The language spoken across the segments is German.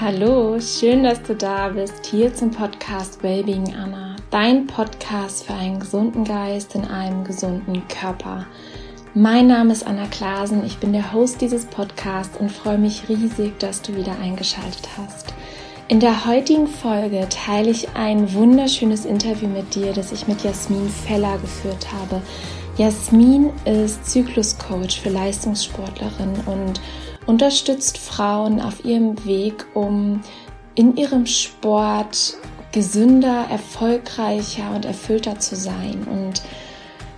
Hallo, schön, dass du da bist, hier zum Podcast Wellbeing Anna, dein Podcast für einen gesunden Geist in einem gesunden Körper. Mein Name ist Anna Klasen, ich bin der Host dieses Podcasts und freue mich riesig, dass du wieder eingeschaltet hast. In der heutigen Folge teile ich ein wunderschönes Interview mit dir, das ich mit Jasmin Feller geführt habe. Jasmin ist Zykluscoach für Leistungssportlerinnen und unterstützt Frauen auf ihrem Weg, um in ihrem Sport gesünder, erfolgreicher und erfüllter zu sein. Und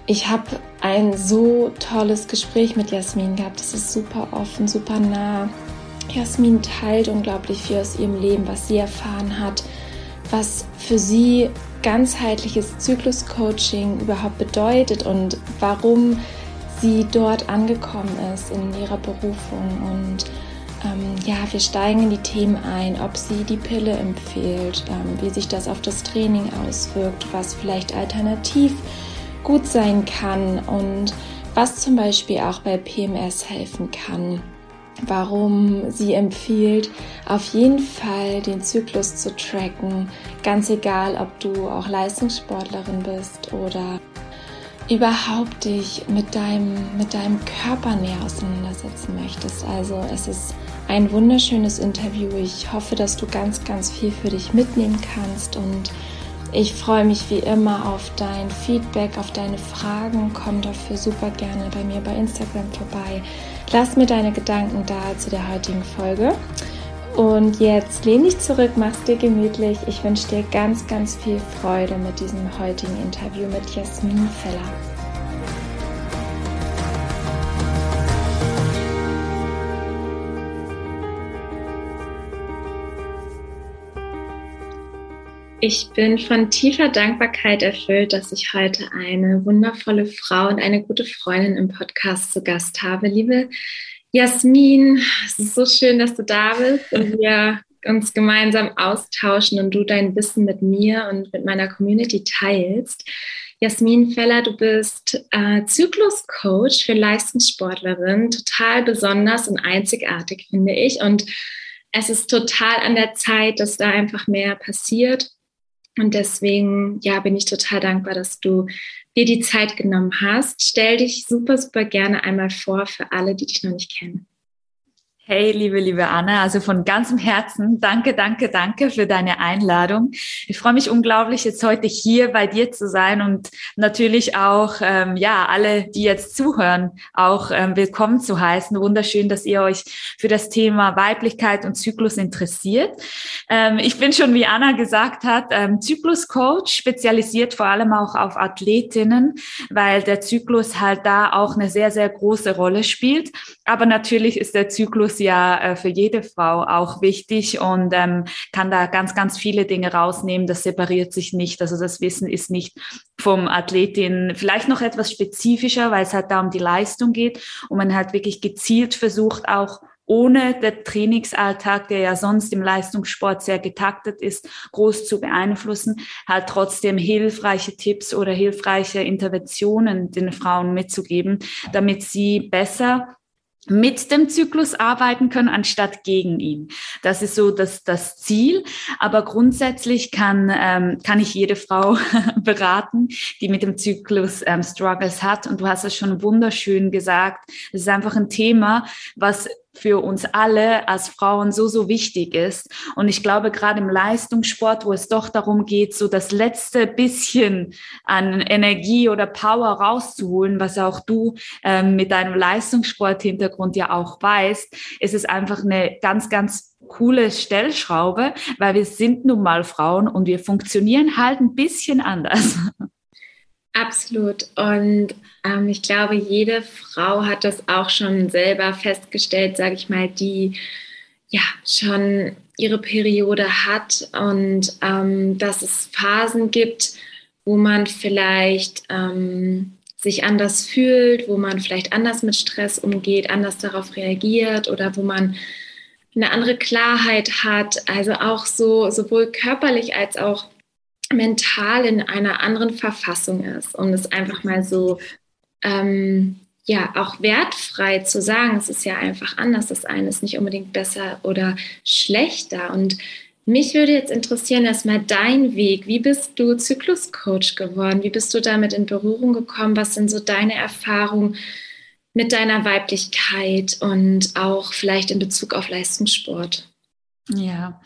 ich habe ein so tolles Gespräch mit Jasmin gehabt. Es ist super offen, super nah. Jasmin teilt unglaublich viel aus ihrem Leben, was sie erfahren hat, was für sie ganzheitliches Zyklus-Coaching überhaupt bedeutet und warum sie dort angekommen ist in ihrer Berufung. Und ähm, ja, wir steigen in die Themen ein, ob sie die Pille empfiehlt, ähm, wie sich das auf das Training auswirkt, was vielleicht alternativ gut sein kann und was zum Beispiel auch bei PMS helfen kann. Warum sie empfiehlt, auf jeden Fall den Zyklus zu tracken, ganz egal, ob du auch Leistungssportlerin bist oder überhaupt dich mit deinem, mit deinem Körper näher auseinandersetzen möchtest. Also es ist ein wunderschönes Interview. Ich hoffe, dass du ganz, ganz viel für dich mitnehmen kannst und ich freue mich wie immer auf dein Feedback, auf deine Fragen. Komm dafür super gerne bei mir bei Instagram vorbei. Lass mir deine Gedanken da zu der heutigen Folge. Und jetzt lehn dich zurück, mach's dir gemütlich. Ich wünsche dir ganz, ganz viel Freude mit diesem heutigen Interview mit Jasmin Feller. Ich bin von tiefer Dankbarkeit erfüllt, dass ich heute eine wundervolle Frau und eine gute Freundin im Podcast zu Gast habe. Liebe Jasmin, es ist so schön, dass du da bist und wir uns gemeinsam austauschen und du dein Wissen mit mir und mit meiner Community teilst. Jasmin Feller, du bist äh, Zykluscoach für Leistungssportlerin, total besonders und einzigartig, finde ich. Und es ist total an der Zeit, dass da einfach mehr passiert. Und deswegen, ja, bin ich total dankbar, dass du dir die Zeit genommen hast. Stell dich super, super gerne einmal vor für alle, die dich noch nicht kennen. Hey, liebe, liebe Anna, also von ganzem Herzen danke, danke, danke für deine Einladung. Ich freue mich unglaublich, jetzt heute hier bei dir zu sein und natürlich auch, ähm, ja, alle, die jetzt zuhören, auch ähm, willkommen zu heißen. Wunderschön, dass ihr euch für das Thema Weiblichkeit und Zyklus interessiert. Ähm, ich bin schon, wie Anna gesagt hat, ähm, Zykluscoach, spezialisiert vor allem auch auf Athletinnen, weil der Zyklus halt da auch eine sehr, sehr große Rolle spielt. Aber natürlich ist der Zyklus ist ja äh, für jede Frau auch wichtig und ähm, kann da ganz, ganz viele Dinge rausnehmen. Das separiert sich nicht. Also das Wissen ist nicht vom Athletin vielleicht noch etwas spezifischer, weil es halt da um die Leistung geht und man halt wirklich gezielt versucht auch ohne der Trainingsalltag, der ja sonst im Leistungssport sehr getaktet ist, groß zu beeinflussen, halt trotzdem hilfreiche Tipps oder hilfreiche Interventionen den Frauen mitzugeben, damit sie besser mit dem Zyklus arbeiten können, anstatt gegen ihn. Das ist so das, das Ziel. Aber grundsätzlich kann, ähm, kann ich jede Frau beraten, die mit dem Zyklus ähm, Struggles hat. Und du hast es schon wunderschön gesagt. Es ist einfach ein Thema, was für uns alle als Frauen so, so wichtig ist. Und ich glaube, gerade im Leistungssport, wo es doch darum geht, so das letzte bisschen an Energie oder Power rauszuholen, was auch du ähm, mit deinem Leistungssport-Hintergrund ja auch weißt, ist es einfach eine ganz, ganz coole Stellschraube, weil wir sind nun mal Frauen und wir funktionieren halt ein bisschen anders. Absolut. Und ähm, ich glaube, jede Frau hat das auch schon selber festgestellt, sage ich mal, die ja schon ihre Periode hat und ähm, dass es Phasen gibt, wo man vielleicht ähm, sich anders fühlt, wo man vielleicht anders mit Stress umgeht, anders darauf reagiert oder wo man eine andere Klarheit hat, also auch so sowohl körperlich als auch mental in einer anderen Verfassung ist, um es einfach mal so ähm, ja auch wertfrei zu sagen, es ist ja einfach anders, das eine ist nicht unbedingt besser oder schlechter. Und mich würde jetzt interessieren, erstmal dein Weg. Wie bist du Zykluscoach geworden? Wie bist du damit in Berührung gekommen? Was sind so deine Erfahrungen mit deiner Weiblichkeit und auch vielleicht in Bezug auf Leistungssport? Ja,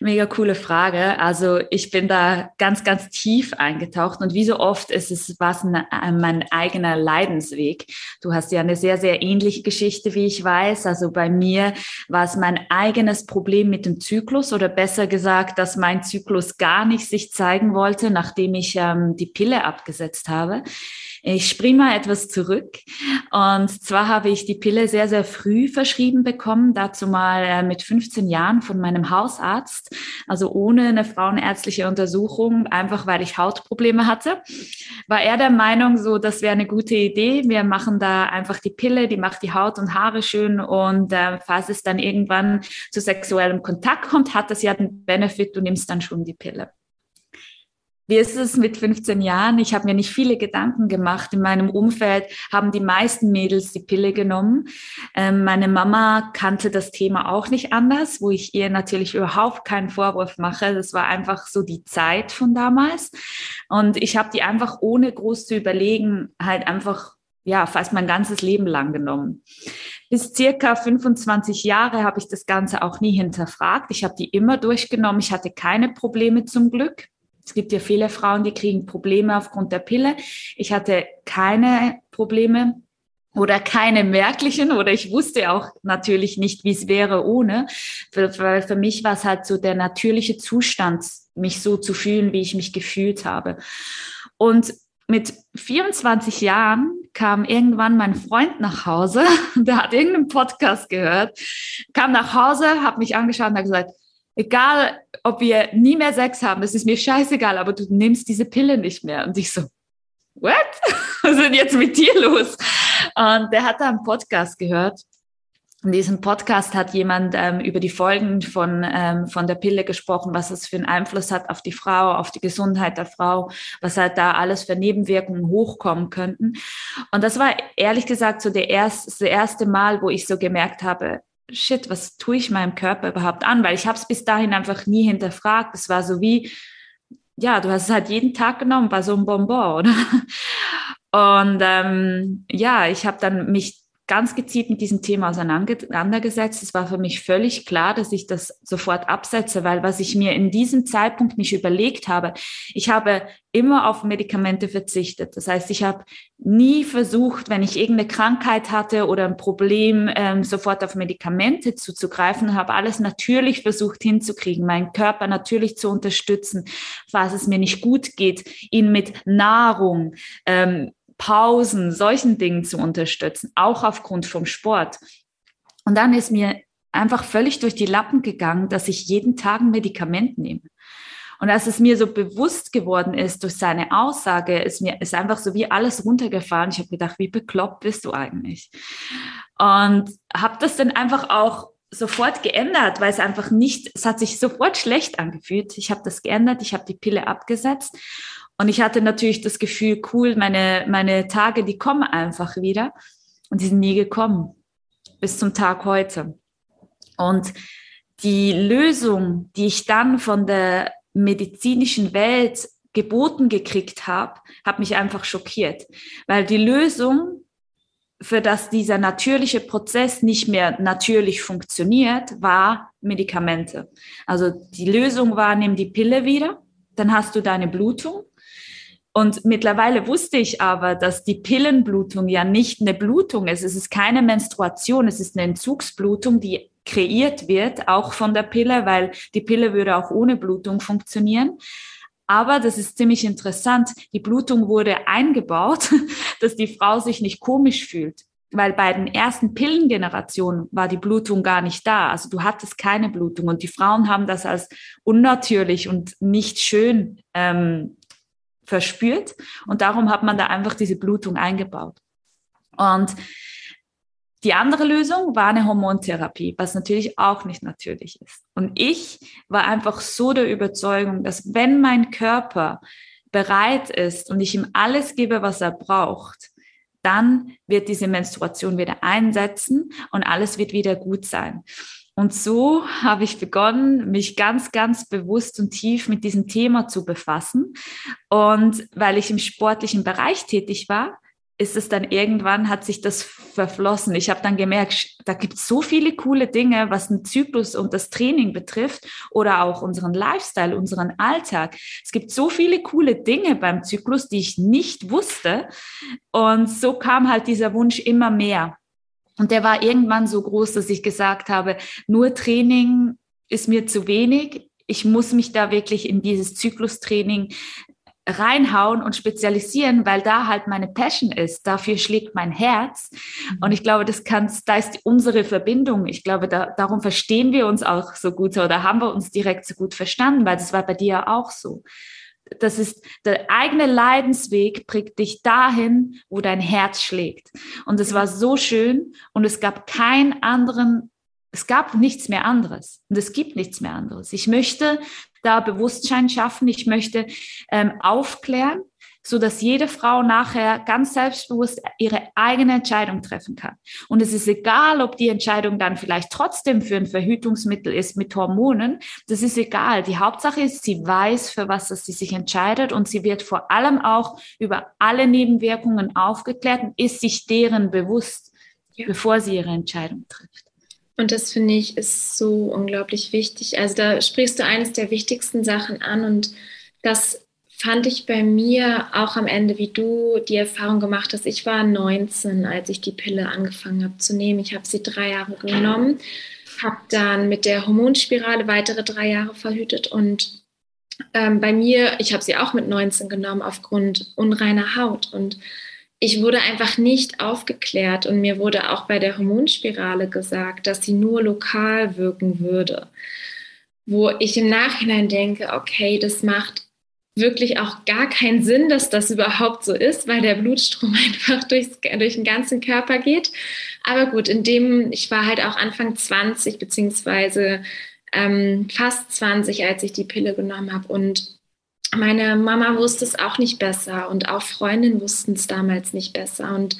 mega coole Frage. Also ich bin da ganz, ganz tief eingetaucht und wie so oft ist es was mein eigener Leidensweg. Du hast ja eine sehr, sehr ähnliche Geschichte, wie ich weiß. Also bei mir war es mein eigenes Problem mit dem Zyklus oder besser gesagt, dass mein Zyklus gar nicht sich zeigen wollte, nachdem ich ähm, die Pille abgesetzt habe. Ich springe mal etwas zurück. Und zwar habe ich die Pille sehr, sehr früh verschrieben bekommen, dazu mal äh, mit 15 Jahren von meinem Hausarzt, also ohne eine frauenärztliche Untersuchung, einfach weil ich Hautprobleme hatte. War er der Meinung, so, das wäre eine gute Idee. Wir machen da einfach die Pille, die macht die Haut und Haare schön. Und äh, falls es dann irgendwann zu sexuellem Kontakt kommt, hat das ja den Benefit, du nimmst dann schon die Pille. Wie ist es mit 15 Jahren? Ich habe mir nicht viele Gedanken gemacht. In meinem Umfeld haben die meisten Mädels die Pille genommen. Ähm, meine Mama kannte das Thema auch nicht anders, wo ich ihr natürlich überhaupt keinen Vorwurf mache. Das war einfach so die Zeit von damals. Und ich habe die einfach ohne groß zu überlegen halt einfach ja, fast mein ganzes Leben lang genommen. Bis circa 25 Jahre habe ich das Ganze auch nie hinterfragt. Ich habe die immer durchgenommen. Ich hatte keine Probleme zum Glück. Es gibt ja viele Frauen, die kriegen Probleme aufgrund der Pille. Ich hatte keine Probleme oder keine merklichen oder ich wusste auch natürlich nicht, wie es wäre ohne, weil für mich war es halt so der natürliche Zustand, mich so zu fühlen, wie ich mich gefühlt habe. Und mit 24 Jahren kam irgendwann mein Freund nach Hause, der hat irgendeinen Podcast gehört, kam nach Hause, hat mich angeschaut und hat gesagt, egal ob wir nie mehr Sex haben, das ist mir scheißegal, aber du nimmst diese Pille nicht mehr. Und ich so, what? Was ist denn jetzt mit dir los? Und der hat da einen Podcast gehört. In diesem Podcast hat jemand ähm, über die Folgen von, ähm, von der Pille gesprochen, was es für einen Einfluss hat auf die Frau, auf die Gesundheit der Frau, was halt da alles für Nebenwirkungen hochkommen könnten. Und das war ehrlich gesagt so der erste, das erste Mal, wo ich so gemerkt habe, shit, was tue ich meinem Körper überhaupt an? Weil ich habe es bis dahin einfach nie hinterfragt. Es war so wie, ja, du hast es halt jeden Tag genommen, war so ein Bonbon, oder? Und ähm, ja, ich habe dann mich ganz gezielt mit diesem Thema auseinandergesetzt. Es war für mich völlig klar, dass ich das sofort absetze, weil was ich mir in diesem Zeitpunkt nicht überlegt habe, ich habe immer auf Medikamente verzichtet. Das heißt, ich habe nie versucht, wenn ich irgendeine Krankheit hatte oder ein Problem, ähm, sofort auf Medikamente zuzugreifen, habe alles natürlich versucht hinzukriegen, meinen Körper natürlich zu unterstützen, falls es mir nicht gut geht, ihn mit Nahrung, ähm, Pausen, solchen Dingen zu unterstützen, auch aufgrund vom Sport. Und dann ist mir einfach völlig durch die Lappen gegangen, dass ich jeden Tag ein Medikament nehme. Und als es mir so bewusst geworden ist durch seine Aussage, ist mir ist einfach so wie alles runtergefahren. Ich habe gedacht, wie bekloppt bist du eigentlich? Und habe das dann einfach auch sofort geändert, weil es einfach nicht, es hat sich sofort schlecht angefühlt. Ich habe das geändert, ich habe die Pille abgesetzt und ich hatte natürlich das Gefühl, cool, meine, meine Tage, die kommen einfach wieder. Und die sind nie gekommen. Bis zum Tag heute. Und die Lösung, die ich dann von der medizinischen Welt geboten gekriegt habe, hat mich einfach schockiert. Weil die Lösung, für das dieser natürliche Prozess nicht mehr natürlich funktioniert, war Medikamente. Also die Lösung war, nimm die Pille wieder, dann hast du deine Blutung und mittlerweile wusste ich aber, dass die Pillenblutung ja nicht eine Blutung ist. Es ist keine Menstruation, es ist eine Entzugsblutung, die kreiert wird, auch von der Pille, weil die Pille würde auch ohne Blutung funktionieren. Aber das ist ziemlich interessant. Die Blutung wurde eingebaut, dass die Frau sich nicht komisch fühlt. Weil bei den ersten Pillengenerationen war die Blutung gar nicht da. Also du hattest keine Blutung. Und die Frauen haben das als unnatürlich und nicht schön ähm, verspürt. Und darum hat man da einfach diese Blutung eingebaut. Und die andere Lösung war eine Hormontherapie, was natürlich auch nicht natürlich ist. Und ich war einfach so der Überzeugung, dass wenn mein Körper bereit ist und ich ihm alles gebe, was er braucht, dann wird diese Menstruation wieder einsetzen und alles wird wieder gut sein. Und so habe ich begonnen, mich ganz, ganz bewusst und tief mit diesem Thema zu befassen. Und weil ich im sportlichen Bereich tätig war, ist es dann irgendwann, hat sich das verflossen. Ich habe dann gemerkt, da gibt es so viele coole Dinge, was den Zyklus und das Training betrifft oder auch unseren Lifestyle, unseren Alltag. Es gibt so viele coole Dinge beim Zyklus, die ich nicht wusste. Und so kam halt dieser Wunsch immer mehr. Und der war irgendwann so groß, dass ich gesagt habe, nur Training ist mir zu wenig. Ich muss mich da wirklich in dieses Zyklustraining reinhauen und spezialisieren, weil da halt meine Passion ist. Dafür schlägt mein Herz. Mhm. Und ich glaube, das kann, da ist unsere Verbindung. Ich glaube, da, darum verstehen wir uns auch so gut oder haben wir uns direkt so gut verstanden, weil das war bei dir auch so. Das ist der eigene Leidensweg prägt dich dahin, wo dein Herz schlägt. Und es war so schön und es gab keinen anderen es gab nichts mehr anderes und es gibt nichts mehr anderes. Ich möchte da Bewusstsein schaffen, ich möchte ähm, aufklären, so dass jede Frau nachher ganz selbstbewusst ihre eigene Entscheidung treffen kann. Und es ist egal, ob die Entscheidung dann vielleicht trotzdem für ein Verhütungsmittel ist mit Hormonen. Das ist egal. Die Hauptsache ist, sie weiß, für was sie sich entscheidet und sie wird vor allem auch über alle Nebenwirkungen aufgeklärt und ist sich deren bewusst, ja. bevor sie ihre Entscheidung trifft. Und das finde ich ist so unglaublich wichtig. Also da sprichst du eines der wichtigsten Sachen an und das fand ich bei mir auch am Ende, wie du die Erfahrung gemacht hast. Ich war 19, als ich die Pille angefangen habe zu nehmen. Ich habe sie drei Jahre genommen, habe dann mit der Hormonspirale weitere drei Jahre verhütet und ähm, bei mir, ich habe sie auch mit 19 genommen aufgrund unreiner Haut und ich wurde einfach nicht aufgeklärt und mir wurde auch bei der Hormonspirale gesagt, dass sie nur lokal wirken würde. Wo ich im Nachhinein denke, okay, das macht wirklich auch gar keinen Sinn, dass das überhaupt so ist, weil der Blutstrom einfach durchs, durch den ganzen Körper geht. Aber gut, in dem, ich war halt auch Anfang 20 beziehungsweise ähm, fast 20, als ich die Pille genommen habe und meine Mama wusste es auch nicht besser und auch Freundinnen wussten es damals nicht besser. Und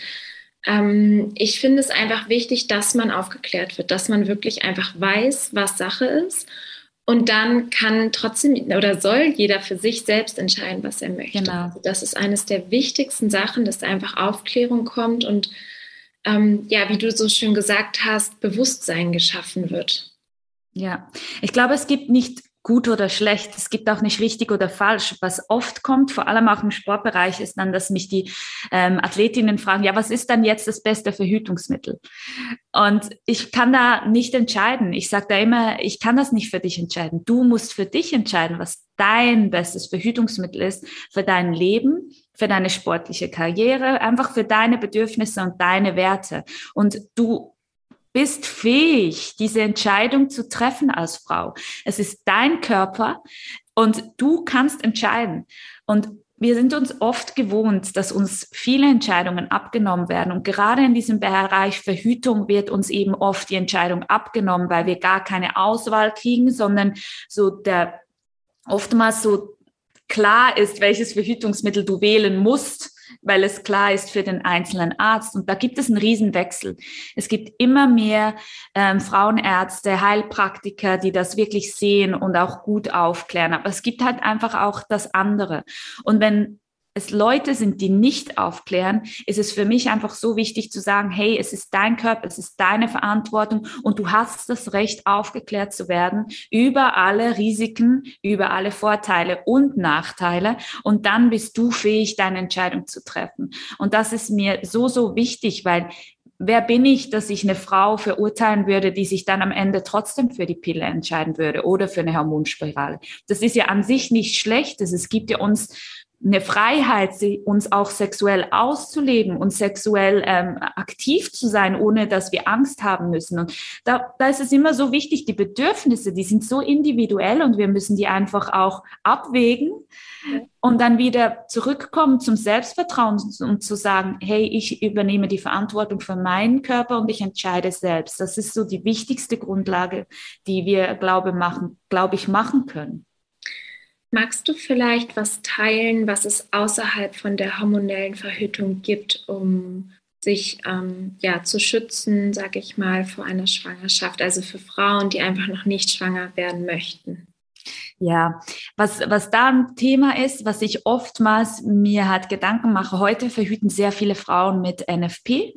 ähm, ich finde es einfach wichtig, dass man aufgeklärt wird, dass man wirklich einfach weiß, was Sache ist. Und dann kann trotzdem oder soll jeder für sich selbst entscheiden, was er möchte. Genau. Also das ist eines der wichtigsten Sachen, dass einfach Aufklärung kommt und ähm, ja, wie du so schön gesagt hast, Bewusstsein geschaffen wird. Ja, ich glaube, es gibt nicht gut oder schlecht. Es gibt auch nicht richtig oder falsch. Was oft kommt, vor allem auch im Sportbereich, ist dann, dass mich die ähm, Athletinnen fragen, ja, was ist dann jetzt das beste Verhütungsmittel? Und ich kann da nicht entscheiden. Ich sage da immer, ich kann das nicht für dich entscheiden. Du musst für dich entscheiden, was dein bestes Verhütungsmittel ist für dein Leben, für deine sportliche Karriere, einfach für deine Bedürfnisse und deine Werte. Und du bist fähig, diese Entscheidung zu treffen als Frau. Es ist dein Körper und du kannst entscheiden. Und wir sind uns oft gewohnt, dass uns viele Entscheidungen abgenommen werden. Und gerade in diesem Bereich Verhütung wird uns eben oft die Entscheidung abgenommen, weil wir gar keine Auswahl kriegen, sondern so der oftmals so klar ist, welches Verhütungsmittel du wählen musst weil es klar ist für den einzelnen Arzt. Und da gibt es einen Riesenwechsel. Es gibt immer mehr ähm, Frauenärzte, Heilpraktiker, die das wirklich sehen und auch gut aufklären. Aber es gibt halt einfach auch das andere. Und wenn es Leute sind, die nicht aufklären, ist es für mich einfach so wichtig zu sagen, hey, es ist dein Körper, es ist deine Verantwortung und du hast das Recht, aufgeklärt zu werden über alle Risiken, über alle Vorteile und Nachteile. Und dann bist du fähig, deine Entscheidung zu treffen. Und das ist mir so, so wichtig, weil wer bin ich, dass ich eine Frau verurteilen würde, die sich dann am Ende trotzdem für die Pille entscheiden würde oder für eine Hormonspirale? Das ist ja an sich nicht schlecht. Es gibt ja uns eine Freiheit, uns auch sexuell auszuleben und sexuell ähm, aktiv zu sein, ohne dass wir Angst haben müssen. Und da, da ist es immer so wichtig, die Bedürfnisse, die sind so individuell und wir müssen die einfach auch abwägen und dann wieder zurückkommen zum Selbstvertrauen und zu sagen, hey, ich übernehme die Verantwortung für meinen Körper und ich entscheide selbst. Das ist so die wichtigste Grundlage, die wir, glaube, machen, glaube ich, machen können. Magst du vielleicht was teilen, was es außerhalb von der hormonellen Verhütung gibt, um sich ähm, ja zu schützen, sage ich mal, vor einer Schwangerschaft, also für Frauen, die einfach noch nicht schwanger werden möchten? Ja, was, was da ein Thema ist, was ich oftmals mir halt Gedanken mache, heute verhüten sehr viele Frauen mit NFP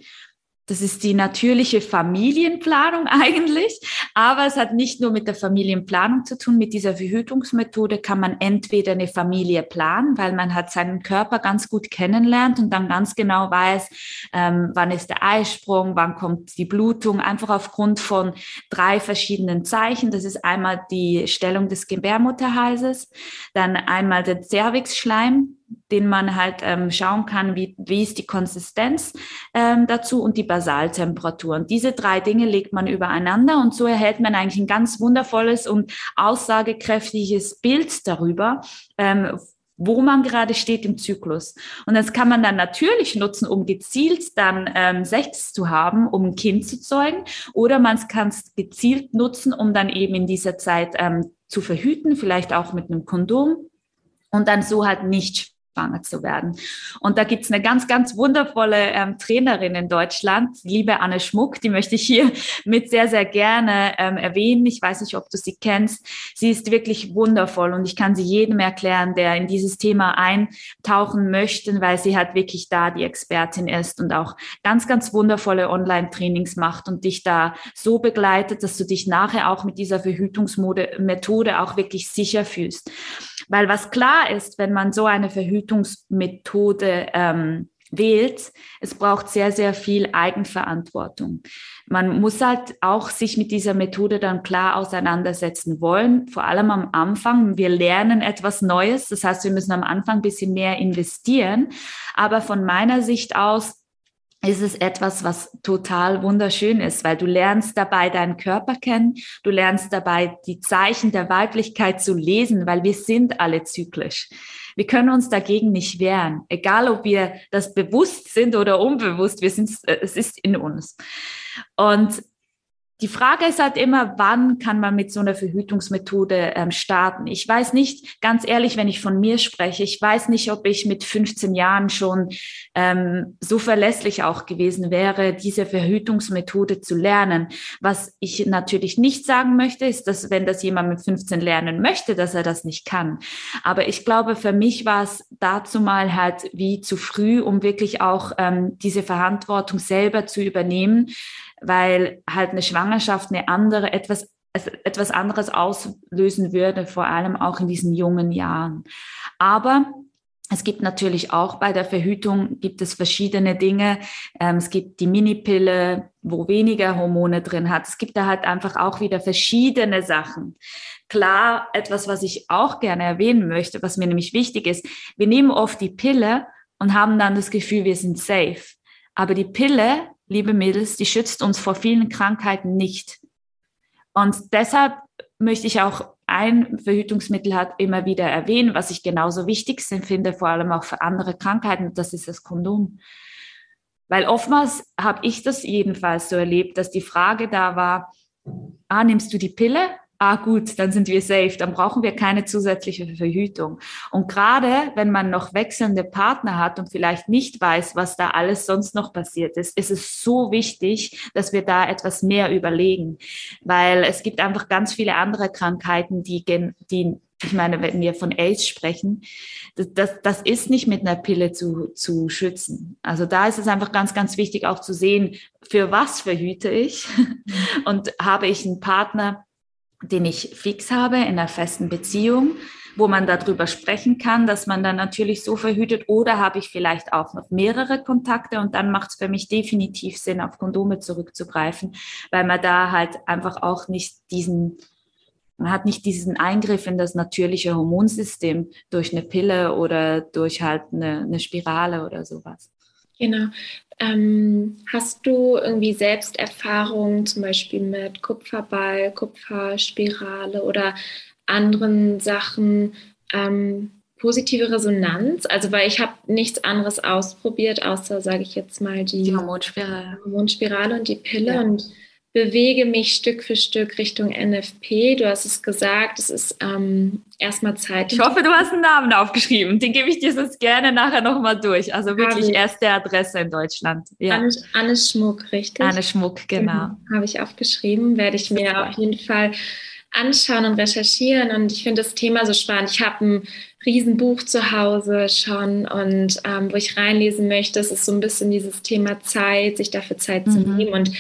das ist die natürliche Familienplanung eigentlich, aber es hat nicht nur mit der Familienplanung zu tun. Mit dieser Verhütungsmethode kann man entweder eine Familie planen, weil man hat seinen Körper ganz gut kennenlernt und dann ganz genau weiß, ähm, wann ist der Eisprung, wann kommt die Blutung, einfach aufgrund von drei verschiedenen Zeichen. Das ist einmal die Stellung des Gebärmutterhalses, dann einmal der Cervixschleim, den man halt ähm, schauen kann, wie, wie ist die Konsistenz ähm, dazu und die Basaltemperatur. Und diese drei Dinge legt man übereinander und so erhält man eigentlich ein ganz wundervolles und aussagekräftiges Bild darüber, ähm, wo man gerade steht im Zyklus. Und das kann man dann natürlich nutzen, um gezielt dann ähm, Sex zu haben, um ein Kind zu zeugen, oder man kann es gezielt nutzen, um dann eben in dieser Zeit ähm, zu verhüten, vielleicht auch mit einem Kondom und dann so halt nicht schwanger zu werden. Und da gibt's eine ganz, ganz wundervolle ähm, Trainerin in Deutschland, liebe Anne Schmuck, die möchte ich hier mit sehr, sehr gerne ähm, erwähnen. Ich weiß nicht, ob du sie kennst. Sie ist wirklich wundervoll und ich kann sie jedem erklären, der in dieses Thema eintauchen möchte, weil sie halt wirklich da die Expertin ist und auch ganz, ganz wundervolle Online-Trainings macht und dich da so begleitet, dass du dich nachher auch mit dieser Verhütungsmethode auch wirklich sicher fühlst. Weil was klar ist, wenn man so eine Verhütungsmethode ähm, wählt, es braucht sehr, sehr viel Eigenverantwortung. Man muss halt auch sich mit dieser Methode dann klar auseinandersetzen wollen, vor allem am Anfang. Wir lernen etwas Neues, das heißt, wir müssen am Anfang ein bisschen mehr investieren. Aber von meiner Sicht aus ist es etwas, was total wunderschön ist, weil du lernst dabei deinen Körper kennen, du lernst dabei die Zeichen der Weiblichkeit zu lesen, weil wir sind alle zyklisch. Wir können uns dagegen nicht wehren, egal ob wir das bewusst sind oder unbewusst, wir sind, es ist in uns. Und die Frage ist halt immer, wann kann man mit so einer Verhütungsmethode ähm, starten? Ich weiß nicht, ganz ehrlich, wenn ich von mir spreche, ich weiß nicht, ob ich mit 15 Jahren schon ähm, so verlässlich auch gewesen wäre, diese Verhütungsmethode zu lernen. Was ich natürlich nicht sagen möchte, ist, dass wenn das jemand mit 15 lernen möchte, dass er das nicht kann. Aber ich glaube, für mich war es dazu mal halt wie zu früh, um wirklich auch ähm, diese Verantwortung selber zu übernehmen weil halt eine Schwangerschaft eine andere, etwas, etwas anderes auslösen würde, vor allem auch in diesen jungen Jahren. Aber es gibt natürlich auch bei der Verhütung gibt es verschiedene Dinge. Ähm, es gibt die Minipille, wo weniger Hormone drin hat. Es gibt da halt einfach auch wieder verschiedene Sachen. Klar, etwas, was ich auch gerne erwähnen möchte, was mir nämlich wichtig ist. Wir nehmen oft die Pille und haben dann das Gefühl, wir sind safe. Aber die Pille liebe Mädels, die schützt uns vor vielen Krankheiten nicht. Und deshalb möchte ich auch ein Verhütungsmittel hat immer wieder erwähnen, was ich genauso wichtig finde, vor allem auch für andere Krankheiten, das ist das Kondom. Weil oftmals habe ich das jedenfalls so erlebt, dass die Frage da war, ah, nimmst du die Pille? Ah gut, dann sind wir safe, dann brauchen wir keine zusätzliche Verhütung. Und gerade wenn man noch wechselnde Partner hat und vielleicht nicht weiß, was da alles sonst noch passiert ist, ist es so wichtig, dass wir da etwas mehr überlegen, weil es gibt einfach ganz viele andere Krankheiten, die, die ich meine, wenn wir von AIDS sprechen, das, das, das ist nicht mit einer Pille zu, zu schützen. Also da ist es einfach ganz, ganz wichtig auch zu sehen, für was verhüte ich und habe ich einen Partner, den ich fix habe in einer festen Beziehung, wo man darüber sprechen kann, dass man dann natürlich so verhütet oder habe ich vielleicht auch noch mehrere Kontakte und dann macht es für mich definitiv Sinn, auf Kondome zurückzugreifen, weil man da halt einfach auch nicht diesen man hat nicht diesen Eingriff in das natürliche Hormonsystem durch eine Pille oder durch halt eine, eine Spirale oder sowas. Genau. Ähm, hast du irgendwie Selbsterfahrungen zum Beispiel mit Kupferball, Kupferspirale oder anderen Sachen? Ähm, positive Resonanz? Also weil ich habe nichts anderes ausprobiert, außer, sage ich jetzt mal, die, die Hormonspirale. Hormonspirale und die Pille. Ja. Und bewege mich Stück für Stück Richtung NFP. Du hast es gesagt, es ist ähm, erstmal Zeit. Ich hoffe, du hast einen Namen aufgeschrieben. Den gebe ich dir sonst gerne nachher nochmal durch. Also wirklich erste Adresse in Deutschland. Ja. Anne, Anne Schmuck, richtig? Anne Schmuck, genau. genau. Habe ich aufgeschrieben. Werde ich mir auf jeden Fall anschauen und recherchieren. Und ich finde das Thema so spannend. Ich habe ein Riesenbuch zu Hause schon und ähm, wo ich reinlesen möchte. Es ist so ein bisschen dieses Thema Zeit, sich dafür Zeit mhm. zu nehmen. Und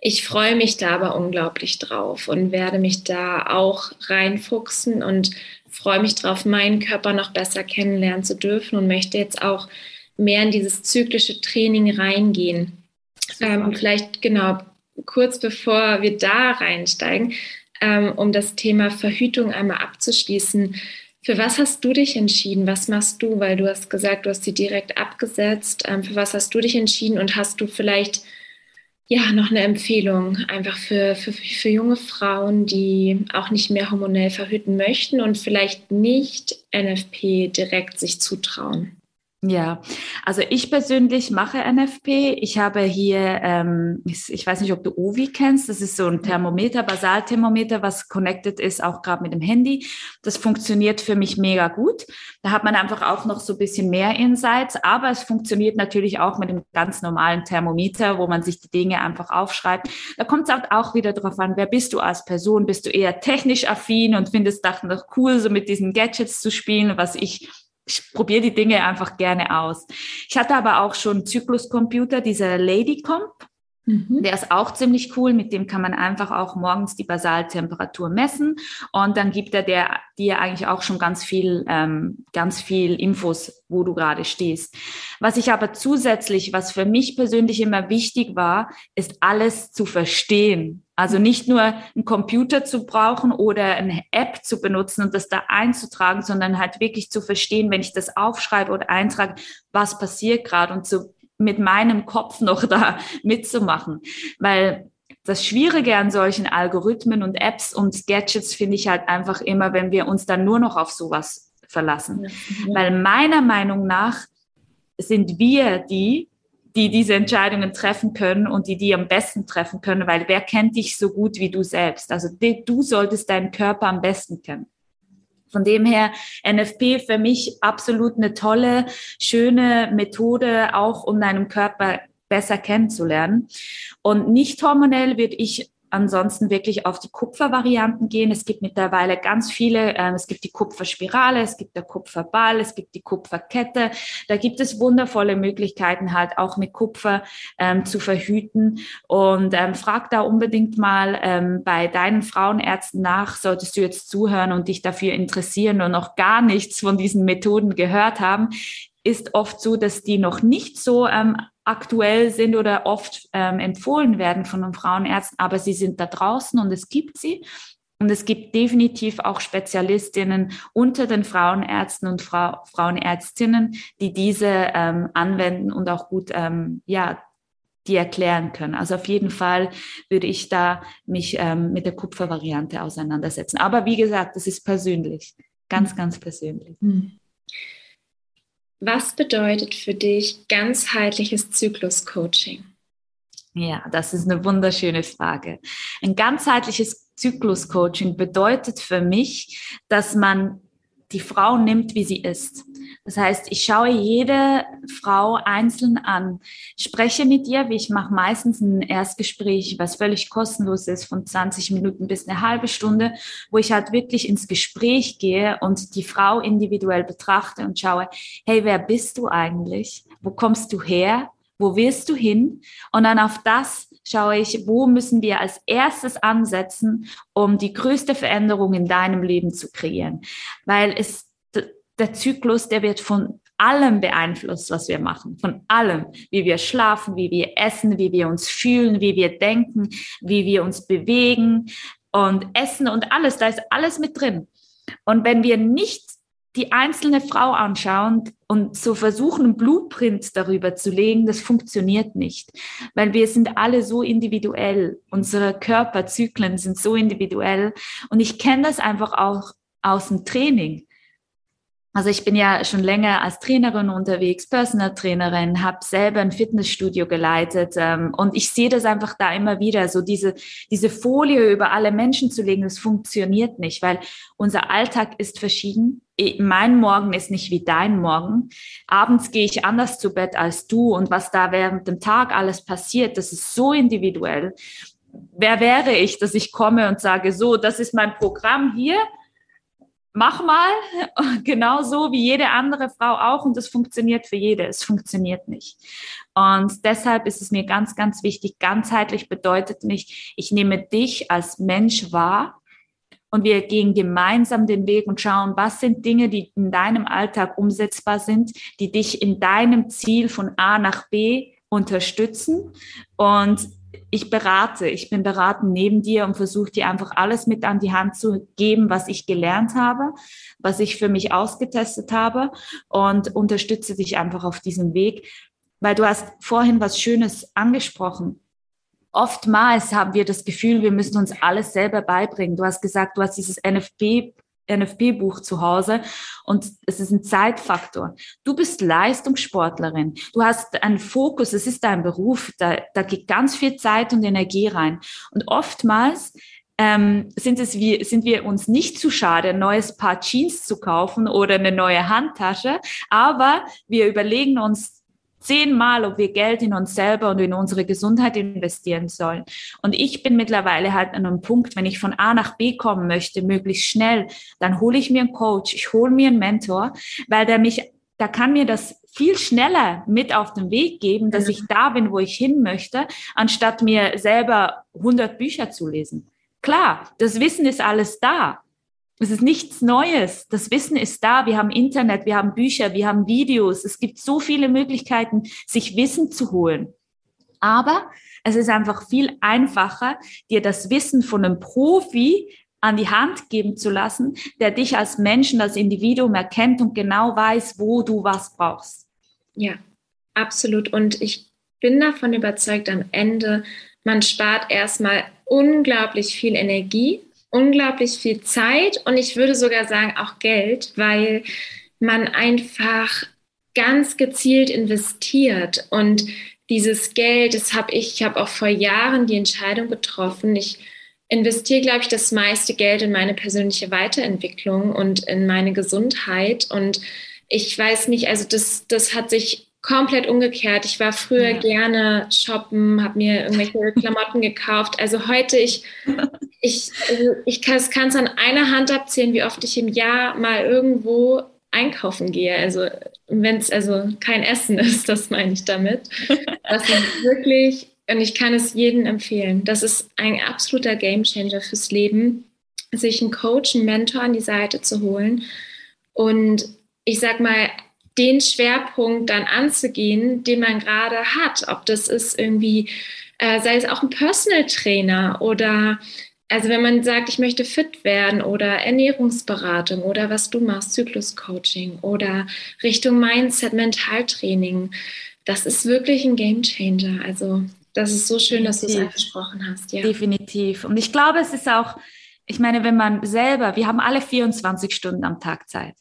ich freue mich da aber unglaublich drauf und werde mich da auch reinfuchsen und freue mich drauf, meinen Körper noch besser kennenlernen zu dürfen und möchte jetzt auch mehr in dieses zyklische Training reingehen. Ähm, vielleicht genau kurz bevor wir da reinsteigen, ähm, um das Thema Verhütung einmal abzuschließen. Für was hast du dich entschieden? Was machst du? Weil du hast gesagt, du hast sie direkt abgesetzt. Ähm, für was hast du dich entschieden und hast du vielleicht ja, noch eine Empfehlung einfach für, für, für junge Frauen, die auch nicht mehr hormonell verhüten möchten und vielleicht nicht NFP direkt sich zutrauen. Ja, also ich persönlich mache NFP. Ich habe hier, ähm, ich weiß nicht, ob du Ovi kennst. Das ist so ein Thermometer, Basalthermometer, was connected ist, auch gerade mit dem Handy. Das funktioniert für mich mega gut. Da hat man einfach auch noch so ein bisschen mehr Insights, aber es funktioniert natürlich auch mit dem ganz normalen Thermometer, wo man sich die Dinge einfach aufschreibt. Da kommt es auch wieder drauf an, wer bist du als Person? Bist du eher technisch affin und findest das noch cool, so mit diesen Gadgets zu spielen, was ich ich probiere die Dinge einfach gerne aus. Ich hatte aber auch schon Zykluscomputer, dieser Ladycomp. Mhm. Der ist auch ziemlich cool. Mit dem kann man einfach auch morgens die Basaltemperatur messen und dann gibt er der, dir eigentlich auch schon ganz viel, ähm, ganz viel Infos, wo du gerade stehst. Was ich aber zusätzlich, was für mich persönlich immer wichtig war, ist alles zu verstehen. Also nicht nur einen Computer zu brauchen oder eine App zu benutzen und das da einzutragen, sondern halt wirklich zu verstehen, wenn ich das aufschreibe oder eintrage, was passiert gerade und zu mit meinem Kopf noch da mitzumachen. Weil das Schwierige an solchen Algorithmen und Apps und Gadgets finde ich halt einfach immer, wenn wir uns dann nur noch auf sowas verlassen. Ja. Weil meiner Meinung nach sind wir die, die diese Entscheidungen treffen können und die die am besten treffen können, weil wer kennt dich so gut wie du selbst? Also du solltest deinen Körper am besten kennen. Von dem her NFP für mich absolut eine tolle, schöne Methode, auch um deinen Körper besser kennenzulernen. Und nicht hormonell würde ich ansonsten wirklich auf die Kupfervarianten gehen. Es gibt mittlerweile ganz viele. Ähm, es gibt die Kupferspirale, es gibt der Kupferball, es gibt die Kupferkette. Da gibt es wundervolle Möglichkeiten halt auch mit Kupfer ähm, zu verhüten. Und ähm, frag da unbedingt mal ähm, bei deinen Frauenärzten nach, solltest du jetzt zuhören und dich dafür interessieren und noch gar nichts von diesen Methoden gehört haben ist oft so, dass die noch nicht so ähm, aktuell sind oder oft ähm, empfohlen werden von den Frauenärzten, aber sie sind da draußen und es gibt sie. Und es gibt definitiv auch Spezialistinnen unter den Frauenärzten und Frau, Frauenärztinnen, die diese ähm, anwenden und auch gut, ähm, ja, die erklären können. Also auf jeden Fall würde ich da mich ähm, mit der Kupfervariante auseinandersetzen. Aber wie gesagt, das ist persönlich, ganz, ganz persönlich. Mhm. Was bedeutet für dich ganzheitliches Zyklus-Coaching? Ja, das ist eine wunderschöne Frage. Ein ganzheitliches Zyklus-Coaching bedeutet für mich, dass man die Frau nimmt, wie sie ist. Das heißt, ich schaue jede Frau einzeln an, spreche mit ihr, wie ich mache meistens ein Erstgespräch, was völlig kostenlos ist, von 20 Minuten bis eine halbe Stunde, wo ich halt wirklich ins Gespräch gehe und die Frau individuell betrachte und schaue, hey, wer bist du eigentlich? Wo kommst du her? Wo willst du hin? Und dann auf das schaue ich, wo müssen wir als erstes ansetzen, um die größte Veränderung in deinem Leben zu kreieren. Weil es, der Zyklus, der wird von allem beeinflusst, was wir machen, von allem, wie wir schlafen, wie wir essen, wie wir uns fühlen, wie wir denken, wie wir uns bewegen und essen und alles, da ist alles mit drin. Und wenn wir nicht die einzelne Frau anschauen und so versuchen, einen Blueprint darüber zu legen, das funktioniert nicht, weil wir sind alle so individuell. Unsere Körperzyklen sind so individuell. Und ich kenne das einfach auch aus dem Training. Also ich bin ja schon länger als Trainerin unterwegs, Personal Trainerin, habe selber ein Fitnessstudio geleitet ähm, und ich sehe das einfach da immer wieder, so diese, diese Folie über alle Menschen zu legen, das funktioniert nicht, weil unser Alltag ist verschieden. Mein Morgen ist nicht wie dein Morgen. Abends gehe ich anders zu Bett als du und was da während dem Tag alles passiert, das ist so individuell. Wer wäre ich, dass ich komme und sage, so, das ist mein Programm hier mach mal, genauso wie jede andere Frau auch und es funktioniert für jede. Es funktioniert nicht. Und deshalb ist es mir ganz, ganz wichtig, ganzheitlich bedeutet nicht, ich nehme dich als Mensch wahr und wir gehen gemeinsam den Weg und schauen, was sind Dinge, die in deinem Alltag umsetzbar sind, die dich in deinem Ziel von A nach B unterstützen und ich berate, ich bin beraten neben dir und versuche dir einfach alles mit an die Hand zu geben, was ich gelernt habe, was ich für mich ausgetestet habe und unterstütze dich einfach auf diesem Weg, weil du hast vorhin was Schönes angesprochen. Oftmals haben wir das Gefühl, wir müssen uns alles selber beibringen. Du hast gesagt, du hast dieses NFP NFB-Buch zu Hause und es ist ein Zeitfaktor. Du bist Leistungssportlerin, du hast einen Fokus, es ist dein Beruf, da, da geht ganz viel Zeit und Energie rein. Und oftmals ähm, sind, es wir, sind wir uns nicht zu schade, ein neues Paar Jeans zu kaufen oder eine neue Handtasche, aber wir überlegen uns zehnmal, ob wir Geld in uns selber und in unsere Gesundheit investieren sollen. Und ich bin mittlerweile halt an einem Punkt, wenn ich von A nach B kommen möchte, möglichst schnell, dann hole ich mir einen Coach, ich hole mir einen Mentor, weil der mich, da kann mir das viel schneller mit auf den Weg geben, dass ich da bin, wo ich hin möchte, anstatt mir selber 100 Bücher zu lesen. Klar, das Wissen ist alles da. Es ist nichts Neues. Das Wissen ist da. Wir haben Internet, wir haben Bücher, wir haben Videos. Es gibt so viele Möglichkeiten, sich Wissen zu holen. Aber es ist einfach viel einfacher, dir das Wissen von einem Profi an die Hand geben zu lassen, der dich als Menschen, als Individuum erkennt und genau weiß, wo du was brauchst. Ja, absolut. Und ich bin davon überzeugt, am Ende, man spart erstmal unglaublich viel Energie unglaublich viel Zeit und ich würde sogar sagen auch Geld, weil man einfach ganz gezielt investiert und dieses Geld, das habe ich, ich habe auch vor Jahren die Entscheidung getroffen. Ich investiere, glaube ich, das meiste Geld in meine persönliche Weiterentwicklung und in meine Gesundheit. Und ich weiß nicht, also das, das hat sich komplett umgekehrt. Ich war früher ja. gerne shoppen, habe mir irgendwelche Klamotten gekauft. Also heute, ich, ich, also ich kann es an einer Hand abzählen, wie oft ich im Jahr mal irgendwo einkaufen gehe. Also wenn es also kein Essen ist, das meine ich damit. Das ist wirklich, und ich kann es jedem empfehlen. Das ist ein absoluter Gamechanger fürs Leben, sich einen Coach, einen Mentor an die Seite zu holen und ich sag mal, den Schwerpunkt dann anzugehen, den man gerade hat. Ob das ist irgendwie, äh, sei es auch ein Personal Trainer oder also wenn man sagt, ich möchte fit werden oder Ernährungsberatung oder was du machst, Zykluscoaching oder Richtung Mindset, Mentaltraining, das ist wirklich ein Game Changer. Also das ist so schön, dass du es angesprochen hast. Ja. Definitiv. Und ich glaube, es ist auch, ich meine, wenn man selber, wir haben alle 24 Stunden am Tag Zeit.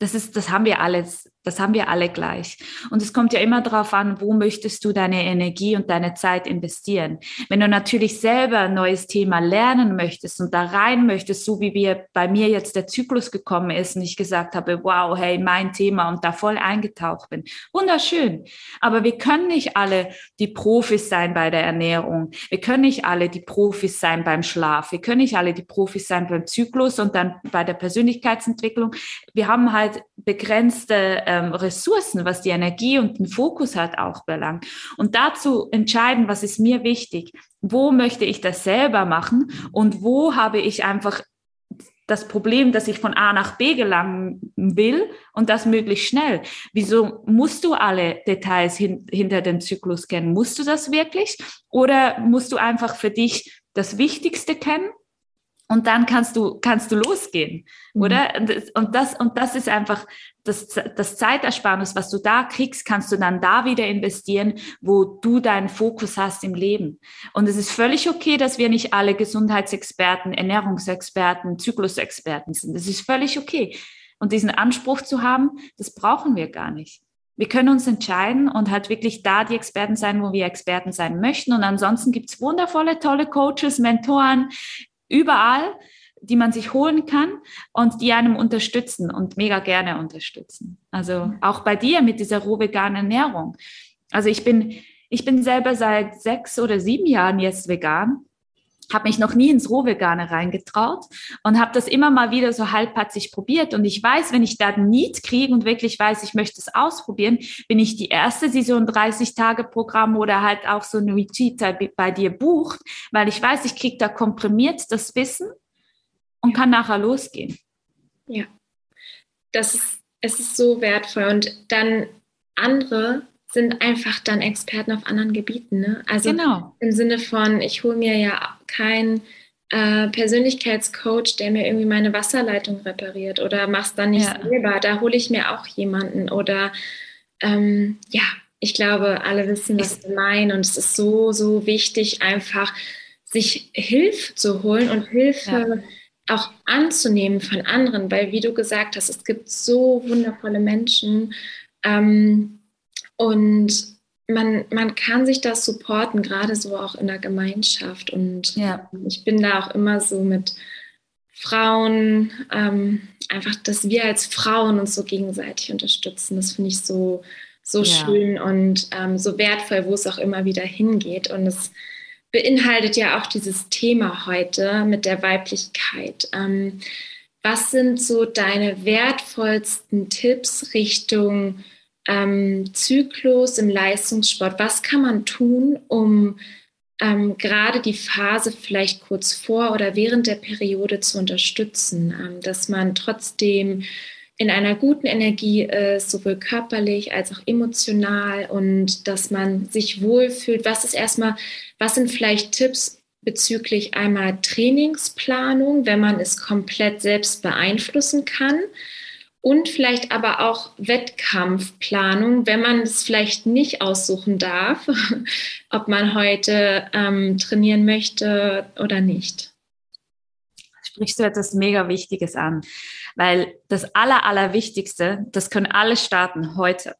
Das ist, das haben wir alles das haben wir alle gleich. Und es kommt ja immer darauf an, wo möchtest du deine Energie und deine Zeit investieren. Wenn du natürlich selber ein neues Thema lernen möchtest und da rein möchtest, so wie wir bei mir jetzt der Zyklus gekommen ist und ich gesagt habe, wow, hey, mein Thema und da voll eingetaucht bin. Wunderschön. Aber wir können nicht alle die Profis sein bei der Ernährung. Wir können nicht alle die Profis sein beim Schlaf. Wir können nicht alle die Profis sein beim Zyklus und dann bei der Persönlichkeitsentwicklung. Wir haben halt begrenzte ähm, Ressourcen, was die Energie und den Fokus hat, auch belangt. Und dazu entscheiden, was ist mir wichtig, wo möchte ich das selber machen und wo habe ich einfach das Problem, dass ich von A nach B gelangen will und das möglichst schnell. Wieso musst du alle Details hin, hinter dem Zyklus kennen? Musst du das wirklich? Oder musst du einfach für dich das Wichtigste kennen und dann kannst du, kannst du losgehen, mhm. oder? Und das, und das ist einfach das, das Zeitersparnis, was du da kriegst, kannst du dann da wieder investieren, wo du deinen Fokus hast im Leben. Und es ist völlig okay, dass wir nicht alle Gesundheitsexperten, Ernährungsexperten, Zyklusexperten sind. Das ist völlig okay. und diesen Anspruch zu haben, das brauchen wir gar nicht. Wir können uns entscheiden und halt wirklich da die Experten sein, wo wir Experten sein möchten. Und ansonsten gibt's wundervolle, tolle Coaches, Mentoren, überall, die man sich holen kann und die einem unterstützen und mega gerne unterstützen. Also auch bei dir mit dieser roh veganen Ernährung. Also ich bin, ich bin selber seit sechs oder sieben Jahren jetzt vegan habe mich noch nie ins Rohvegane reingetraut und habe das immer mal wieder so halbpatzig probiert. Und ich weiß, wenn ich da ein Need kriege und wirklich weiß, ich möchte es ausprobieren, bin ich die Erste, die so ein 30-Tage-Programm oder halt auch so ein Retreat bei dir bucht, weil ich weiß, ich kriege da komprimiert das Wissen und kann nachher losgehen. Ja, das ist, es ist so wertvoll. Und dann andere sind einfach dann Experten auf anderen Gebieten. Ne? Also genau. im Sinne von, ich hole mir ja keinen äh, Persönlichkeitscoach, der mir irgendwie meine Wasserleitung repariert oder mach's dann nicht ja. selber. Da hole ich mir auch jemanden. Oder ähm, ja, ich glaube, alle wissen, was wir meinen. Und es ist so, so wichtig, einfach sich Hilfe zu holen und Hilfe. Ja auch anzunehmen von anderen, weil wie du gesagt hast, es gibt so wundervolle Menschen, ähm, und man, man kann sich das supporten, gerade so auch in der Gemeinschaft. Und ja. ich bin da auch immer so mit Frauen, ähm, einfach, dass wir als Frauen uns so gegenseitig unterstützen. Das finde ich so, so ja. schön und ähm, so wertvoll, wo es auch immer wieder hingeht. Und es beinhaltet ja auch dieses Thema heute mit der Weiblichkeit. Ähm, was sind so deine wertvollsten Tipps Richtung ähm, Zyklus im Leistungssport, was kann man tun, um ähm, gerade die Phase vielleicht kurz vor oder während der Periode zu unterstützen, ähm, dass man trotzdem in einer guten Energie ist, sowohl körperlich als auch emotional und dass man sich wohlfühlt. Was ist erstmal, was sind vielleicht Tipps bezüglich einmal Trainingsplanung, wenn man es komplett selbst beeinflussen kann? Und vielleicht aber auch Wettkampfplanung, wenn man es vielleicht nicht aussuchen darf, ob man heute ähm, trainieren möchte oder nicht. Sprichst du etwas mega Wichtiges an, weil das Aller, Allerwichtigste, das können alle starten heute,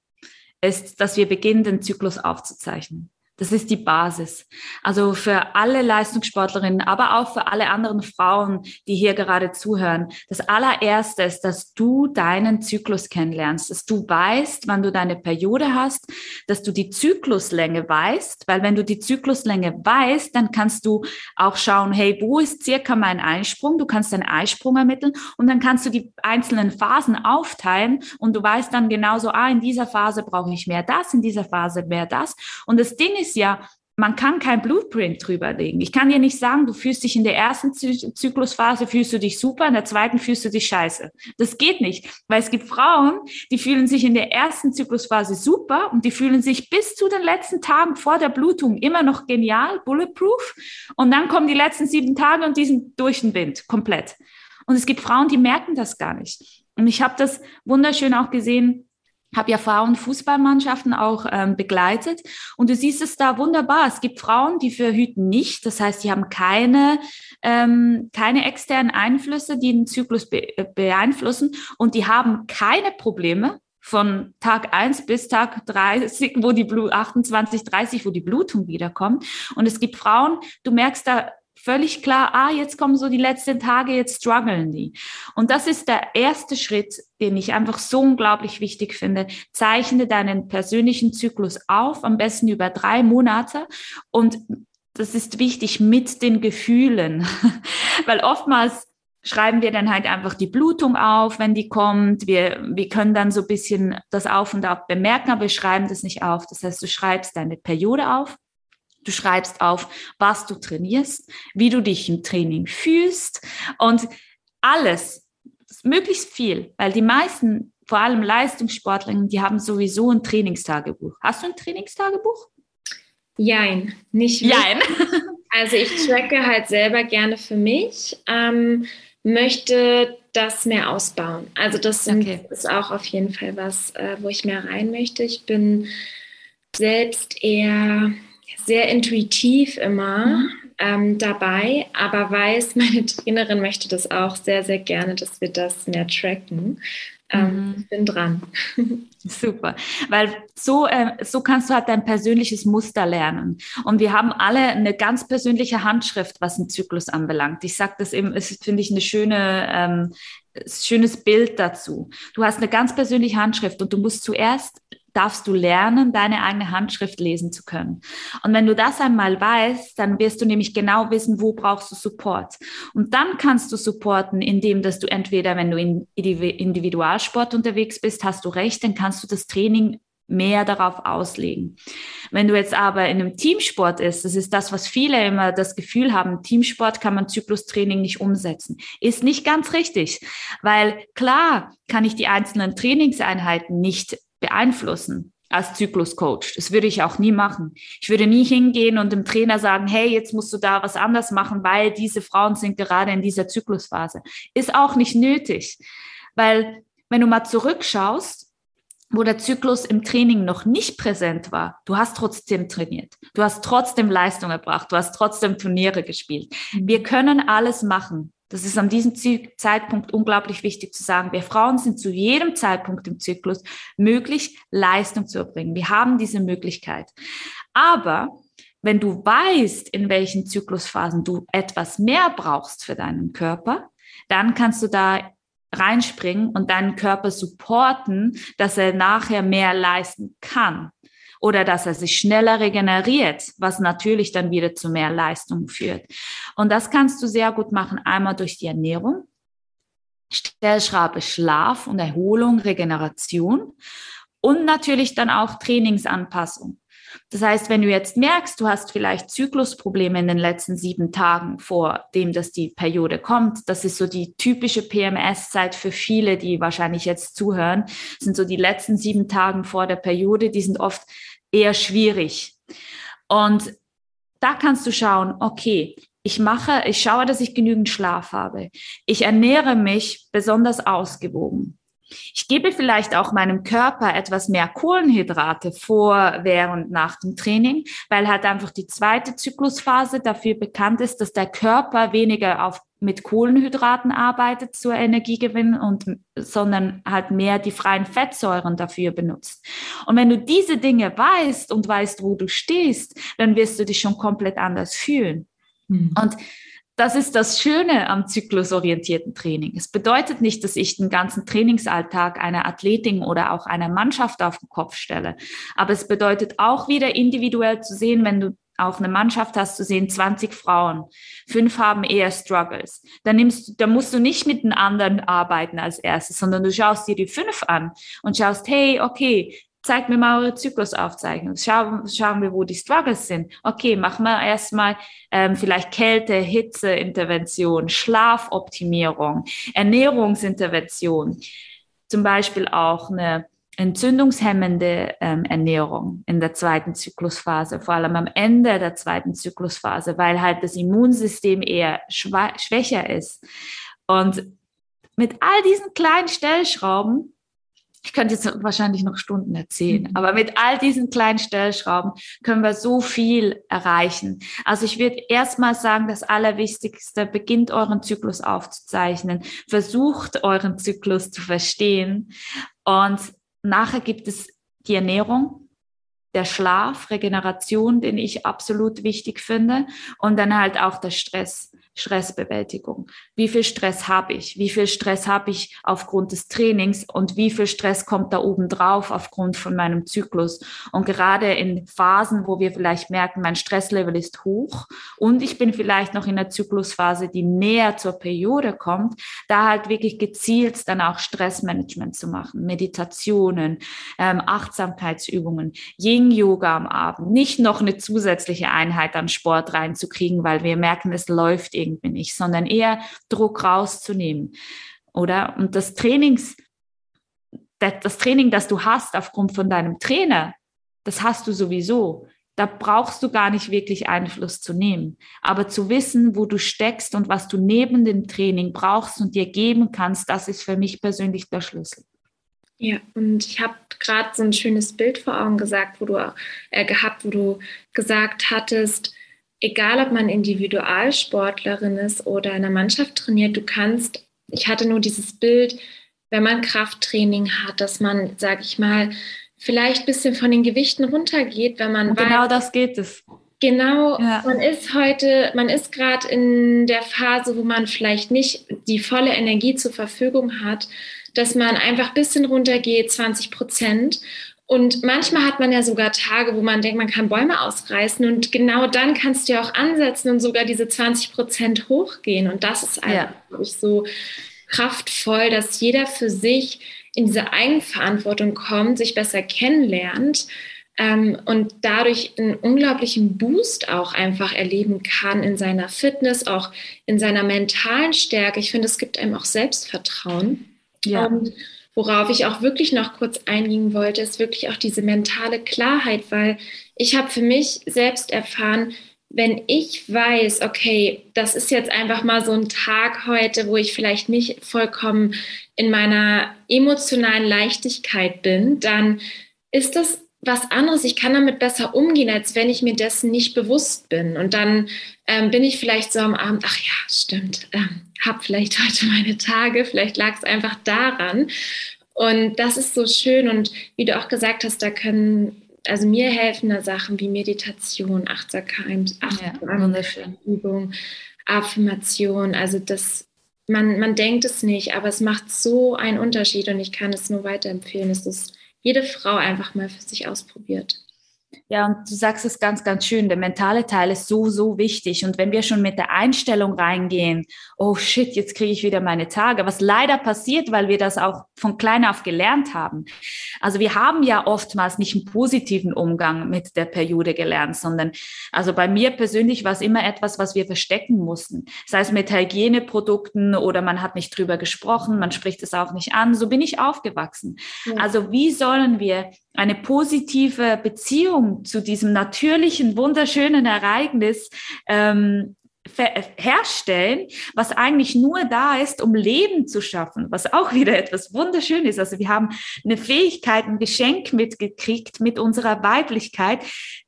ist, dass wir beginnen, den Zyklus aufzuzeichnen. Das ist die Basis. Also für alle Leistungssportlerinnen, aber auch für alle anderen Frauen, die hier gerade zuhören. Das allererste ist, dass du deinen Zyklus kennenlernst, dass du weißt, wann du deine Periode hast, dass du die Zykluslänge weißt, weil wenn du die Zykluslänge weißt, dann kannst du auch schauen, hey, wo ist circa mein Eisprung? Du kannst deinen Eisprung ermitteln und dann kannst du die einzelnen Phasen aufteilen und du weißt dann genauso, ah, in dieser Phase brauche ich mehr das, in dieser Phase mehr das. Und das Ding ist, ist ja, man kann kein Blueprint drüber legen. Ich kann dir nicht sagen, du fühlst dich in der ersten Zyklusphase fühlst du dich super, in der zweiten fühlst du dich scheiße. Das geht nicht, weil es gibt Frauen, die fühlen sich in der ersten Zyklusphase super und die fühlen sich bis zu den letzten Tagen vor der Blutung immer noch genial, bulletproof. Und dann kommen die letzten sieben Tage und die sind durch den Wind, komplett. Und es gibt Frauen, die merken das gar nicht. Und ich habe das wunderschön auch gesehen habe ja Frauenfußballmannschaften auch ähm, begleitet und du siehst es da wunderbar. Es gibt Frauen, die verhüten nicht, das heißt, sie haben keine ähm, keine externen Einflüsse, die den Zyklus be äh, beeinflussen und die haben keine Probleme von Tag eins bis Tag 30, wo die Blut 28, 30, wo die Blutung wiederkommt. Und es gibt Frauen, du merkst da völlig klar, ah, jetzt kommen so die letzten Tage, jetzt strugglen die. Und das ist der erste Schritt, den ich einfach so unglaublich wichtig finde. Zeichne deinen persönlichen Zyklus auf, am besten über drei Monate und das ist wichtig mit den Gefühlen, weil oftmals schreiben wir dann halt einfach die Blutung auf, wenn die kommt. Wir, wir können dann so ein bisschen das Auf und Ab bemerken, aber wir schreiben das nicht auf. Das heißt, du schreibst deine Periode auf, Du schreibst auf, was du trainierst, wie du dich im Training fühlst und alles, möglichst viel, weil die meisten, vor allem Leistungssportlerinnen, die haben sowieso ein Trainingstagebuch. Hast du ein Trainingstagebuch? Jein, nicht Jein. Also ich tracke halt selber gerne für mich, ähm, möchte das mehr ausbauen. Also das okay. ist auch auf jeden Fall was, äh, wo ich mehr rein möchte. Ich bin selbst eher sehr intuitiv immer. Mhm. ähm, dabei, aber weiß, meine Trainerin möchte das auch sehr, sehr gerne, dass wir das mehr tracken. Ähm, mhm. Ich bin dran. Super, weil so, äh, so kannst du halt dein persönliches Muster lernen. Und wir haben alle eine ganz persönliche Handschrift, was einen Zyklus anbelangt. Ich sage das eben, es finde ich eine schöne, ähm, schönes Bild dazu. Du hast eine ganz persönliche Handschrift und du musst zuerst darfst du lernen, deine eigene Handschrift lesen zu können. Und wenn du das einmal weißt, dann wirst du nämlich genau wissen, wo brauchst du Support. Und dann kannst du supporten, indem dass du entweder, wenn du in Individualsport unterwegs bist, hast du recht, dann kannst du das Training mehr darauf auslegen. Wenn du jetzt aber in einem Teamsport ist, das ist das, was viele immer das Gefühl haben, Teamsport kann man Zyklustraining nicht umsetzen. Ist nicht ganz richtig, weil klar kann ich die einzelnen Trainingseinheiten nicht beeinflussen als Zykluscoach. Das würde ich auch nie machen. Ich würde nie hingehen und dem Trainer sagen, hey, jetzt musst du da was anders machen, weil diese Frauen sind gerade in dieser Zyklusphase. Ist auch nicht nötig, weil wenn du mal zurückschaust, wo der Zyklus im Training noch nicht präsent war, du hast trotzdem trainiert. Du hast trotzdem Leistung erbracht. Du hast trotzdem Turniere gespielt. Wir können alles machen. Das ist an diesem Zeitpunkt unglaublich wichtig zu sagen. Wir Frauen sind zu jedem Zeitpunkt im Zyklus möglich, Leistung zu erbringen. Wir haben diese Möglichkeit. Aber wenn du weißt, in welchen Zyklusphasen du etwas mehr brauchst für deinen Körper, dann kannst du da reinspringen und deinen Körper supporten, dass er nachher mehr leisten kann oder dass er sich schneller regeneriert, was natürlich dann wieder zu mehr Leistung führt. Und das kannst du sehr gut machen, einmal durch die Ernährung, Stellschraube Schlaf und Erholung, Regeneration und natürlich dann auch Trainingsanpassung. Das heißt, wenn du jetzt merkst, du hast vielleicht Zyklusprobleme in den letzten sieben Tagen vor dem, dass die Periode kommt, das ist so die typische PMS-Zeit für viele, die wahrscheinlich jetzt zuhören, sind so die letzten sieben Tagen vor der Periode, die sind oft eher schwierig. Und da kannst du schauen, okay, ich mache, ich schaue, dass ich genügend Schlaf habe. Ich ernähre mich besonders ausgewogen. Ich gebe vielleicht auch meinem Körper etwas mehr Kohlenhydrate vor, während, nach dem Training, weil halt einfach die zweite Zyklusphase dafür bekannt ist, dass der Körper weniger auf, mit Kohlenhydraten arbeitet zur Energiegewinn und, sondern halt mehr die freien Fettsäuren dafür benutzt. Und wenn du diese Dinge weißt und weißt, wo du stehst, dann wirst du dich schon komplett anders fühlen. Mhm. Und das ist das Schöne am zyklusorientierten Training. Es bedeutet nicht, dass ich den ganzen Trainingsalltag einer Athletin oder auch einer Mannschaft auf den Kopf stelle. Aber es bedeutet auch wieder individuell zu sehen, wenn du auf eine Mannschaft hast, zu sehen 20 Frauen. Fünf haben eher Struggles. Dann nimmst, da musst du nicht mit den anderen arbeiten als erstes, sondern du schaust dir die fünf an und schaust, hey, okay, zeigt mir mal eure Zyklusaufzeichnung. Schauen, schauen wir, wo die Struggles sind. Okay, machen wir erstmal ähm, vielleicht Kälte, Hitze, Intervention, Schlafoptimierung, Ernährungsintervention. Zum Beispiel auch eine entzündungshemmende ähm, Ernährung in der zweiten Zyklusphase, vor allem am Ende der zweiten Zyklusphase, weil halt das Immunsystem eher schwächer ist. Und mit all diesen kleinen Stellschrauben ich könnte jetzt wahrscheinlich noch Stunden erzählen, mhm. aber mit all diesen kleinen Stellschrauben können wir so viel erreichen. Also ich würde erstmal sagen, das Allerwichtigste, beginnt euren Zyklus aufzuzeichnen, versucht euren Zyklus zu verstehen und nachher gibt es die Ernährung, der Schlaf, Regeneration, den ich absolut wichtig finde und dann halt auch der Stress. Stressbewältigung. Wie viel Stress habe ich? Wie viel Stress habe ich aufgrund des Trainings und wie viel Stress kommt da oben drauf aufgrund von meinem Zyklus? Und gerade in Phasen, wo wir vielleicht merken, mein Stresslevel ist hoch und ich bin vielleicht noch in der Zyklusphase, die näher zur Periode kommt, da halt wirklich gezielt dann auch Stressmanagement zu machen, Meditationen, ähm, Achtsamkeitsübungen, Yin-Yoga am Abend, nicht noch eine zusätzliche Einheit an Sport reinzukriegen, weil wir merken, es läuft irgendwie nicht, sondern eher Druck rauszunehmen. Oder? Und das Trainings, das Training, das du hast aufgrund von deinem Trainer, das hast du sowieso. Da brauchst du gar nicht wirklich Einfluss zu nehmen. Aber zu wissen, wo du steckst und was du neben dem Training brauchst und dir geben kannst, das ist für mich persönlich der Schlüssel. Ja, und ich habe gerade so ein schönes Bild vor Augen gesagt, wo du äh, gehabt, wo du gesagt hattest, egal ob man Individualsportlerin ist oder in einer Mannschaft trainiert, du kannst, ich hatte nur dieses Bild, wenn man Krafttraining hat, dass man, sag ich mal, vielleicht ein bisschen von den Gewichten runtergeht, wenn man genau weiß, das geht es. Genau, ja. man ist heute, man ist gerade in der Phase, wo man vielleicht nicht die volle Energie zur Verfügung hat, dass man einfach ein bisschen runtergeht, 20 Prozent. Und manchmal hat man ja sogar Tage, wo man denkt, man kann Bäume ausreißen. Und genau dann kannst du ja auch ansetzen und sogar diese 20 Prozent hochgehen. Und das ist einfach, ja. glaube ich, so kraftvoll, dass jeder für sich in diese Eigenverantwortung kommt, sich besser kennenlernt ähm, und dadurch einen unglaublichen Boost auch einfach erleben kann in seiner Fitness, auch in seiner mentalen Stärke. Ich finde, es gibt einem auch Selbstvertrauen. Ja. Und worauf ich auch wirklich noch kurz eingehen wollte, ist wirklich auch diese mentale Klarheit, weil ich habe für mich selbst erfahren, wenn ich weiß, okay, das ist jetzt einfach mal so ein Tag heute, wo ich vielleicht nicht vollkommen in meiner emotionalen Leichtigkeit bin, dann ist das was anderes. Ich kann damit besser umgehen, als wenn ich mir dessen nicht bewusst bin. Und dann ähm, bin ich vielleicht so am Abend, ach ja, stimmt, ähm, hab vielleicht heute meine Tage, vielleicht lag es einfach daran. Und das ist so schön. Und wie du auch gesagt hast, da können also mir helfen da Sachen wie Meditation, Achtsamkeit, Achtsamkeitsübung, ja, Affirmation. Also das, man, man denkt es nicht, aber es macht so einen Unterschied und ich kann es nur weiterempfehlen. Es ist jede Frau einfach mal für sich ausprobiert. Ja, und du sagst es ganz, ganz schön, der mentale Teil ist so, so wichtig. Und wenn wir schon mit der Einstellung reingehen, oh shit, jetzt kriege ich wieder meine Tage, was leider passiert, weil wir das auch von klein auf gelernt haben. Also wir haben ja oftmals nicht einen positiven Umgang mit der Periode gelernt, sondern also bei mir persönlich war es immer etwas, was wir verstecken mussten. Sei es mit Hygieneprodukten oder man hat nicht drüber gesprochen, man spricht es auch nicht an. So bin ich aufgewachsen. Ja. Also wie sollen wir eine positive Beziehung zu diesem natürlichen, wunderschönen Ereignis ähm, herstellen, was eigentlich nur da ist, um Leben zu schaffen, was auch wieder etwas wunderschön ist. Also wir haben eine Fähigkeit, ein Geschenk mitgekriegt mit unserer Weiblichkeit,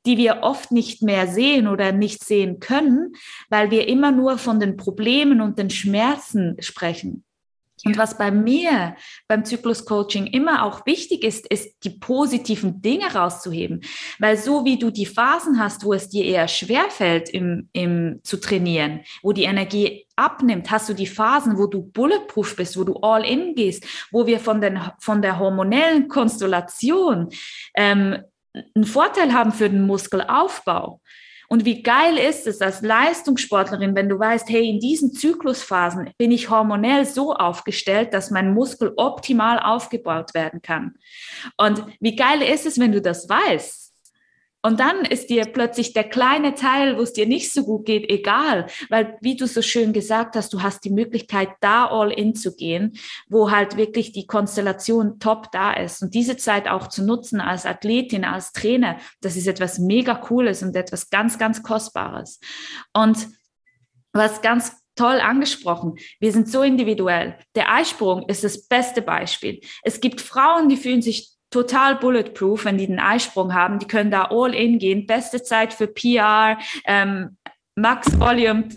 die wir oft nicht mehr sehen oder nicht sehen können, weil wir immer nur von den Problemen und den Schmerzen sprechen. Und was bei mir beim Zyklus-Coaching immer auch wichtig ist, ist die positiven Dinge rauszuheben. Weil so wie du die Phasen hast, wo es dir eher schwerfällt, im, im, zu trainieren, wo die Energie abnimmt, hast du die Phasen, wo du bulletproof bist, wo du all in gehst, wo wir von, den, von der hormonellen Konstellation ähm, einen Vorteil haben für den Muskelaufbau. Und wie geil ist es als Leistungssportlerin, wenn du weißt, hey, in diesen Zyklusphasen bin ich hormonell so aufgestellt, dass mein Muskel optimal aufgebaut werden kann. Und wie geil ist es, wenn du das weißt? Und dann ist dir plötzlich der kleine Teil, wo es dir nicht so gut geht, egal. Weil, wie du so schön gesagt hast, du hast die Möglichkeit, da all in zu gehen, wo halt wirklich die Konstellation top da ist. Und diese Zeit auch zu nutzen als Athletin, als Trainer, das ist etwas mega Cooles und etwas ganz, ganz Kostbares. Und was ganz toll angesprochen. Wir sind so individuell. Der Eisprung ist das beste Beispiel. Es gibt Frauen, die fühlen sich total bulletproof, wenn die den Eisprung haben. Die können da all in gehen. Beste Zeit für PR, ähm, Max Volume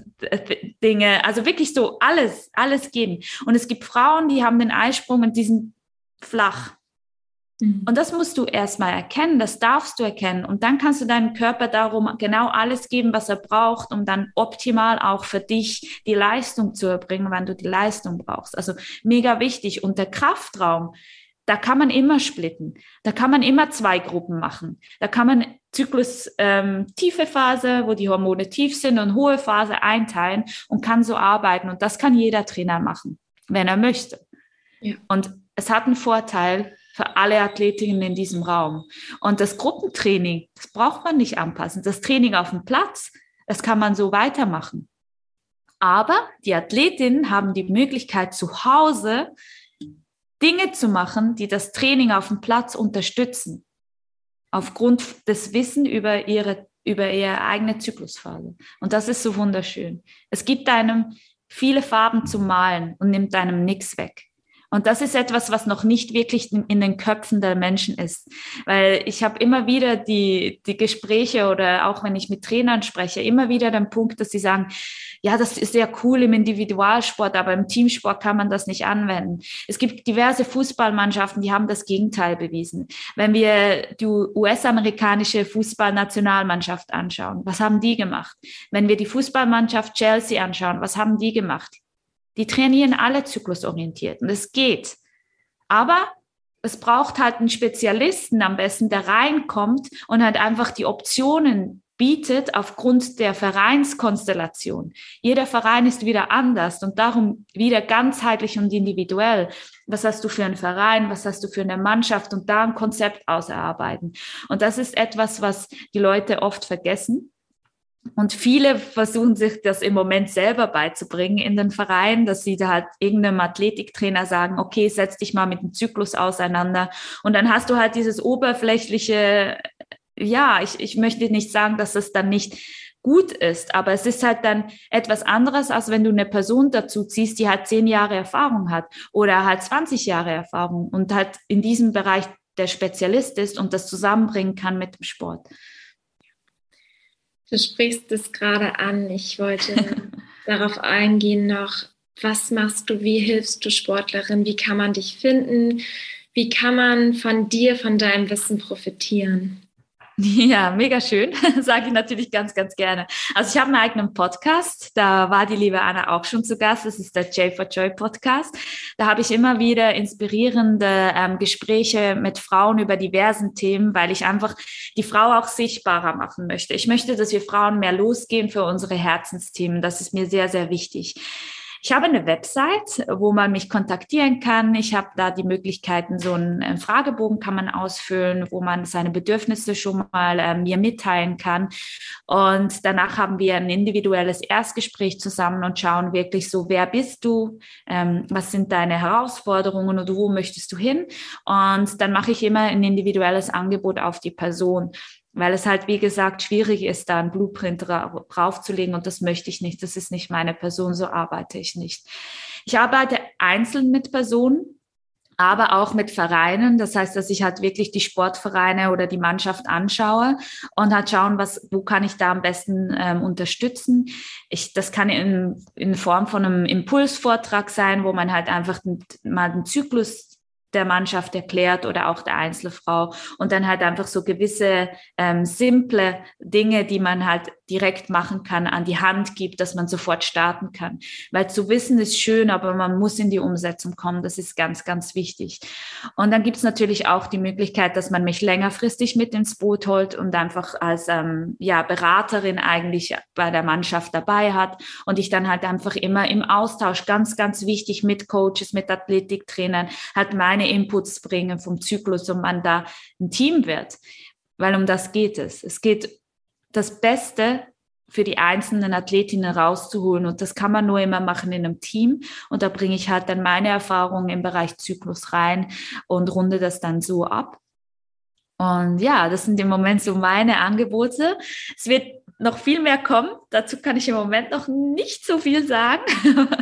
Dinge, also wirklich so alles, alles geben. Und es gibt Frauen, die haben den Eisprung und die sind flach. Mhm. Und das musst du erstmal erkennen, das darfst du erkennen. Und dann kannst du deinem Körper darum genau alles geben, was er braucht, um dann optimal auch für dich die Leistung zu erbringen, wenn du die Leistung brauchst. Also mega wichtig. Und der Kraftraum, da kann man immer splitten. Da kann man immer zwei Gruppen machen. Da kann man Zyklus ähm, tiefe Phase, wo die Hormone tief sind und hohe Phase einteilen und kann so arbeiten. Und das kann jeder Trainer machen, wenn er möchte. Ja. Und es hat einen Vorteil für alle Athletinnen in diesem Raum. Und das Gruppentraining, das braucht man nicht anpassen. Das Training auf dem Platz, das kann man so weitermachen. Aber die Athletinnen haben die Möglichkeit zu Hause Dinge zu machen, die das Training auf dem Platz unterstützen, aufgrund des Wissen über ihre, über ihre eigene Zyklusphase. Und das ist so wunderschön. Es gibt einem viele Farben zu malen und nimmt einem nichts weg. Und das ist etwas, was noch nicht wirklich in den Köpfen der Menschen ist. Weil ich habe immer wieder die, die Gespräche oder auch wenn ich mit Trainern spreche, immer wieder den Punkt, dass sie sagen, ja, das ist sehr cool im Individualsport, aber im Teamsport kann man das nicht anwenden. Es gibt diverse Fußballmannschaften, die haben das Gegenteil bewiesen. Wenn wir die US-amerikanische Fußballnationalmannschaft anschauen, was haben die gemacht? Wenn wir die Fußballmannschaft Chelsea anschauen, was haben die gemacht? Die trainieren alle zyklusorientiert und es geht. Aber es braucht halt einen Spezialisten am besten, der reinkommt und halt einfach die Optionen bietet aufgrund der Vereinskonstellation. Jeder Verein ist wieder anders und darum wieder ganzheitlich und individuell. Was hast du für einen Verein? Was hast du für eine Mannschaft? Und da ein Konzept ausarbeiten. Und das ist etwas, was die Leute oft vergessen. Und viele versuchen sich das im Moment selber beizubringen in den Vereinen, dass sie da halt irgendeinem Athletiktrainer sagen, okay, setz dich mal mit dem Zyklus auseinander. Und dann hast du halt dieses oberflächliche, ja, ich, ich möchte nicht sagen, dass es dann nicht gut ist, aber es ist halt dann etwas anderes, als wenn du eine Person dazu ziehst, die halt zehn Jahre Erfahrung hat oder halt 20 Jahre Erfahrung und halt in diesem Bereich der Spezialist ist und das zusammenbringen kann mit dem Sport. Du sprichst es gerade an. Ich wollte darauf eingehen noch, was machst du, wie hilfst du Sportlerin, wie kann man dich finden, wie kann man von dir, von deinem Wissen profitieren? Ja, mega schön, sage ich natürlich ganz, ganz gerne. Also ich habe einen eigenen Podcast, da war die liebe Anna auch schon zu Gast, das ist der J for Joy Podcast. Da habe ich immer wieder inspirierende ähm, Gespräche mit Frauen über diversen Themen, weil ich einfach die Frau auch sichtbarer machen möchte. Ich möchte, dass wir Frauen mehr losgehen für unsere Herzensthemen, das ist mir sehr, sehr wichtig. Ich habe eine Website, wo man mich kontaktieren kann. Ich habe da die Möglichkeiten, so einen Fragebogen kann man ausfüllen, wo man seine Bedürfnisse schon mal äh, mir mitteilen kann. Und danach haben wir ein individuelles Erstgespräch zusammen und schauen wirklich so, wer bist du, ähm, was sind deine Herausforderungen und wo möchtest du hin. Und dann mache ich immer ein individuelles Angebot auf die Person weil es halt, wie gesagt, schwierig ist, da einen Blueprint draufzulegen und das möchte ich nicht. Das ist nicht meine Person, so arbeite ich nicht. Ich arbeite einzeln mit Personen, aber auch mit Vereinen. Das heißt, dass ich halt wirklich die Sportvereine oder die Mannschaft anschaue und halt schauen, was, wo kann ich da am besten ähm, unterstützen. Ich, das kann in, in Form von einem Impulsvortrag sein, wo man halt einfach mal den Zyklus der Mannschaft erklärt oder auch der Einzelfrau und dann halt einfach so gewisse ähm, simple Dinge, die man halt direkt machen kann, an die Hand gibt, dass man sofort starten kann. Weil zu wissen ist schön, aber man muss in die Umsetzung kommen. Das ist ganz, ganz wichtig. Und dann gibt es natürlich auch die Möglichkeit, dass man mich längerfristig mit ins Boot holt und einfach als ähm, ja, Beraterin eigentlich bei der Mannschaft dabei hat und ich dann halt einfach immer im Austausch, ganz, ganz wichtig mit Coaches, mit Athletiktrainern, halt meine Inputs bringe vom Zyklus und man da ein Team wird. Weil um das geht es. Es geht das Beste für die einzelnen Athletinnen rauszuholen. Und das kann man nur immer machen in einem Team. Und da bringe ich halt dann meine Erfahrungen im Bereich Zyklus rein und runde das dann so ab. Und ja, das sind im Moment so meine Angebote. Es wird noch viel mehr kommen. Dazu kann ich im Moment noch nicht so viel sagen.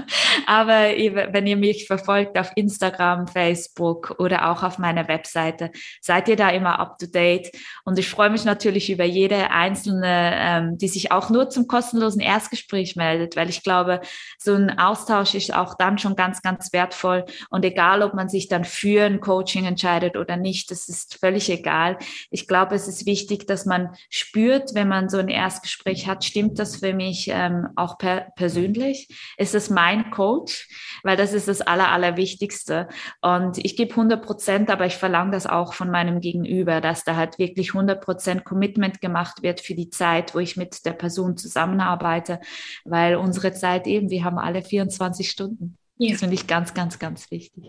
Aber wenn ihr mich verfolgt auf Instagram, Facebook oder auch auf meiner Webseite, seid ihr da immer up to date. Und ich freue mich natürlich über jede einzelne, ähm, die sich auch nur zum kostenlosen Erstgespräch meldet, weil ich glaube, so ein Austausch ist auch dann schon ganz, ganz wertvoll. Und egal, ob man sich dann für ein Coaching entscheidet oder nicht, das ist völlig egal. Ich glaube, es ist wichtig, dass man spürt, wenn man so ein Erstgespräch Gespräch hat, stimmt das für mich ähm, auch per persönlich? Ist es mein Coach? Weil das ist das Aller, Allerwichtigste. Und ich gebe 100 Prozent, aber ich verlange das auch von meinem Gegenüber, dass da halt wirklich 100 Prozent Commitment gemacht wird für die Zeit, wo ich mit der Person zusammenarbeite, weil unsere Zeit eben, wir haben alle 24 Stunden. Ja. Das finde ich ganz, ganz, ganz wichtig.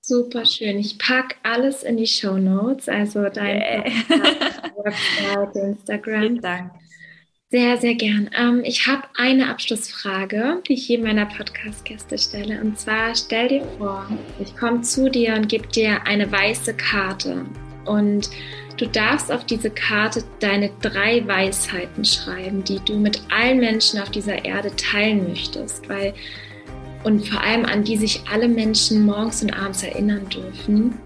Super schön. Ich packe alles in die Show Notes, also dein yeah. Website, Instagram. Vielen Dank. Sehr, sehr gern. Ähm, ich habe eine Abschlussfrage, die ich jedem meiner Podcast-Gäste stelle. Und zwar stell dir vor, ich komme zu dir und gebe dir eine weiße Karte. Und du darfst auf diese Karte deine drei Weisheiten schreiben, die du mit allen Menschen auf dieser Erde teilen möchtest. Weil und vor allem an die sich alle Menschen morgens und abends erinnern dürfen.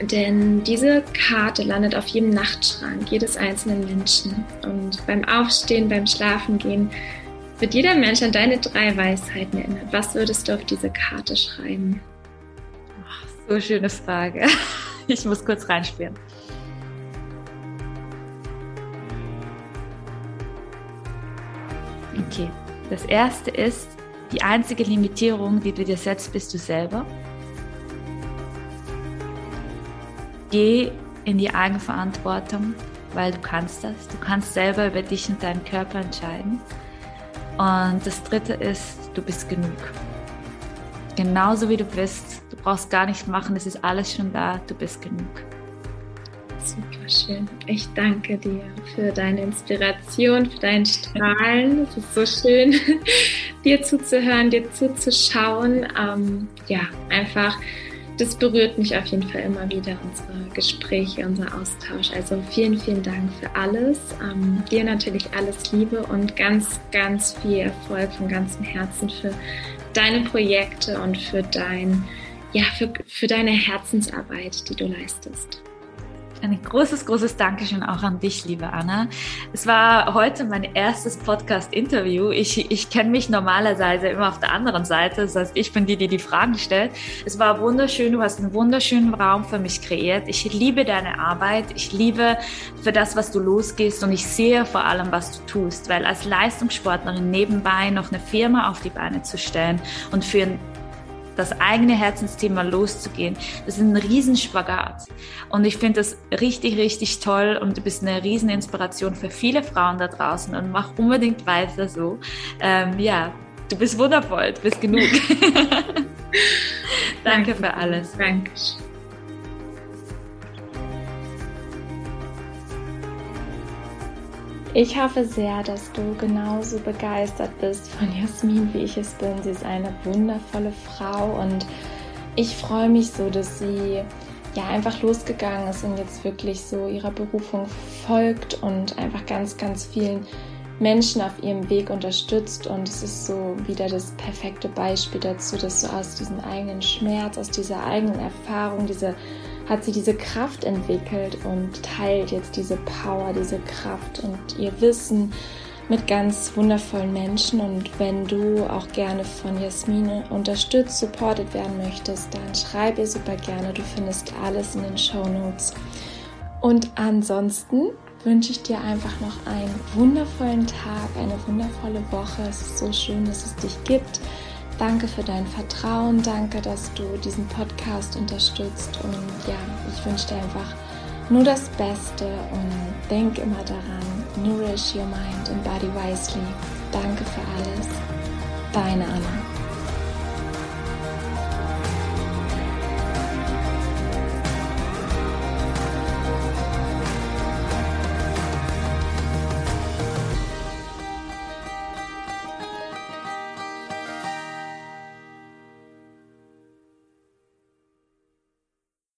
Denn diese Karte landet auf jedem Nachtschrank jedes einzelnen Menschen. Und beim Aufstehen, beim Schlafengehen wird jeder Mensch an deine drei Weisheiten erinnert. Was würdest du auf diese Karte schreiben? Ach, so schöne Frage. Ich muss kurz reinspielen. Okay, das erste ist, die einzige Limitierung, die du dir setzt, bist du selber. Geh in die Eigenverantwortung, weil du kannst das. Du kannst selber über dich und deinen Körper entscheiden. Und das dritte ist, du bist genug. Genauso wie du bist. Du brauchst gar nichts machen, es ist alles schon da. Du bist genug. Super schön. Ich danke dir für deine Inspiration, für dein Strahlen. Es ist so schön, dir zuzuhören, dir zuzuschauen. Ähm, ja, einfach, das berührt mich auf jeden Fall immer wieder, unsere Gespräche, unser Austausch. Also vielen, vielen Dank für alles. Ähm, dir natürlich alles Liebe und ganz, ganz viel Erfolg von ganzem Herzen für deine Projekte und für dein, ja, für, für deine Herzensarbeit, die du leistest. Ein großes, großes Dankeschön auch an dich, liebe Anna. Es war heute mein erstes Podcast-Interview. Ich, ich kenne mich normalerweise immer auf der anderen Seite. Das heißt, ich bin die, die die Fragen stellt. Es war wunderschön. Du hast einen wunderschönen Raum für mich kreiert. Ich liebe deine Arbeit. Ich liebe für das, was du losgehst. Und ich sehe vor allem, was du tust. Weil als Leistungssportlerin nebenbei noch eine Firma auf die Beine zu stellen und für ein das eigene Herzensthema loszugehen. Das ist ein Riesenspagat. Und ich finde das richtig, richtig toll und du bist eine Rieseninspiration für viele Frauen da draußen und mach unbedingt weiter so. Ähm, ja, du bist wundervoll, du bist genug. Danke für alles. Dankeschön. Ich hoffe sehr, dass du genauso begeistert bist von Jasmin, wie ich es bin. Sie ist eine wundervolle Frau und ich freue mich so, dass sie ja einfach losgegangen ist und jetzt wirklich so ihrer Berufung folgt und einfach ganz, ganz vielen Menschen auf ihrem Weg unterstützt. Und es ist so wieder das perfekte Beispiel dazu, dass du aus diesem eigenen Schmerz, aus dieser eigenen Erfahrung, diese hat sie diese Kraft entwickelt und teilt jetzt diese Power, diese Kraft und ihr Wissen mit ganz wundervollen Menschen. Und wenn du auch gerne von Jasmine unterstützt, supported werden möchtest, dann schreib ihr super gerne. Du findest alles in den Show Notes. Und ansonsten wünsche ich dir einfach noch einen wundervollen Tag, eine wundervolle Woche. Es ist so schön, dass es dich gibt. Danke für dein Vertrauen, danke, dass du diesen Podcast unterstützt und ja, ich wünsche dir einfach nur das Beste und denk immer daran, nourish your mind and body wisely. Danke für alles. Deine Anna.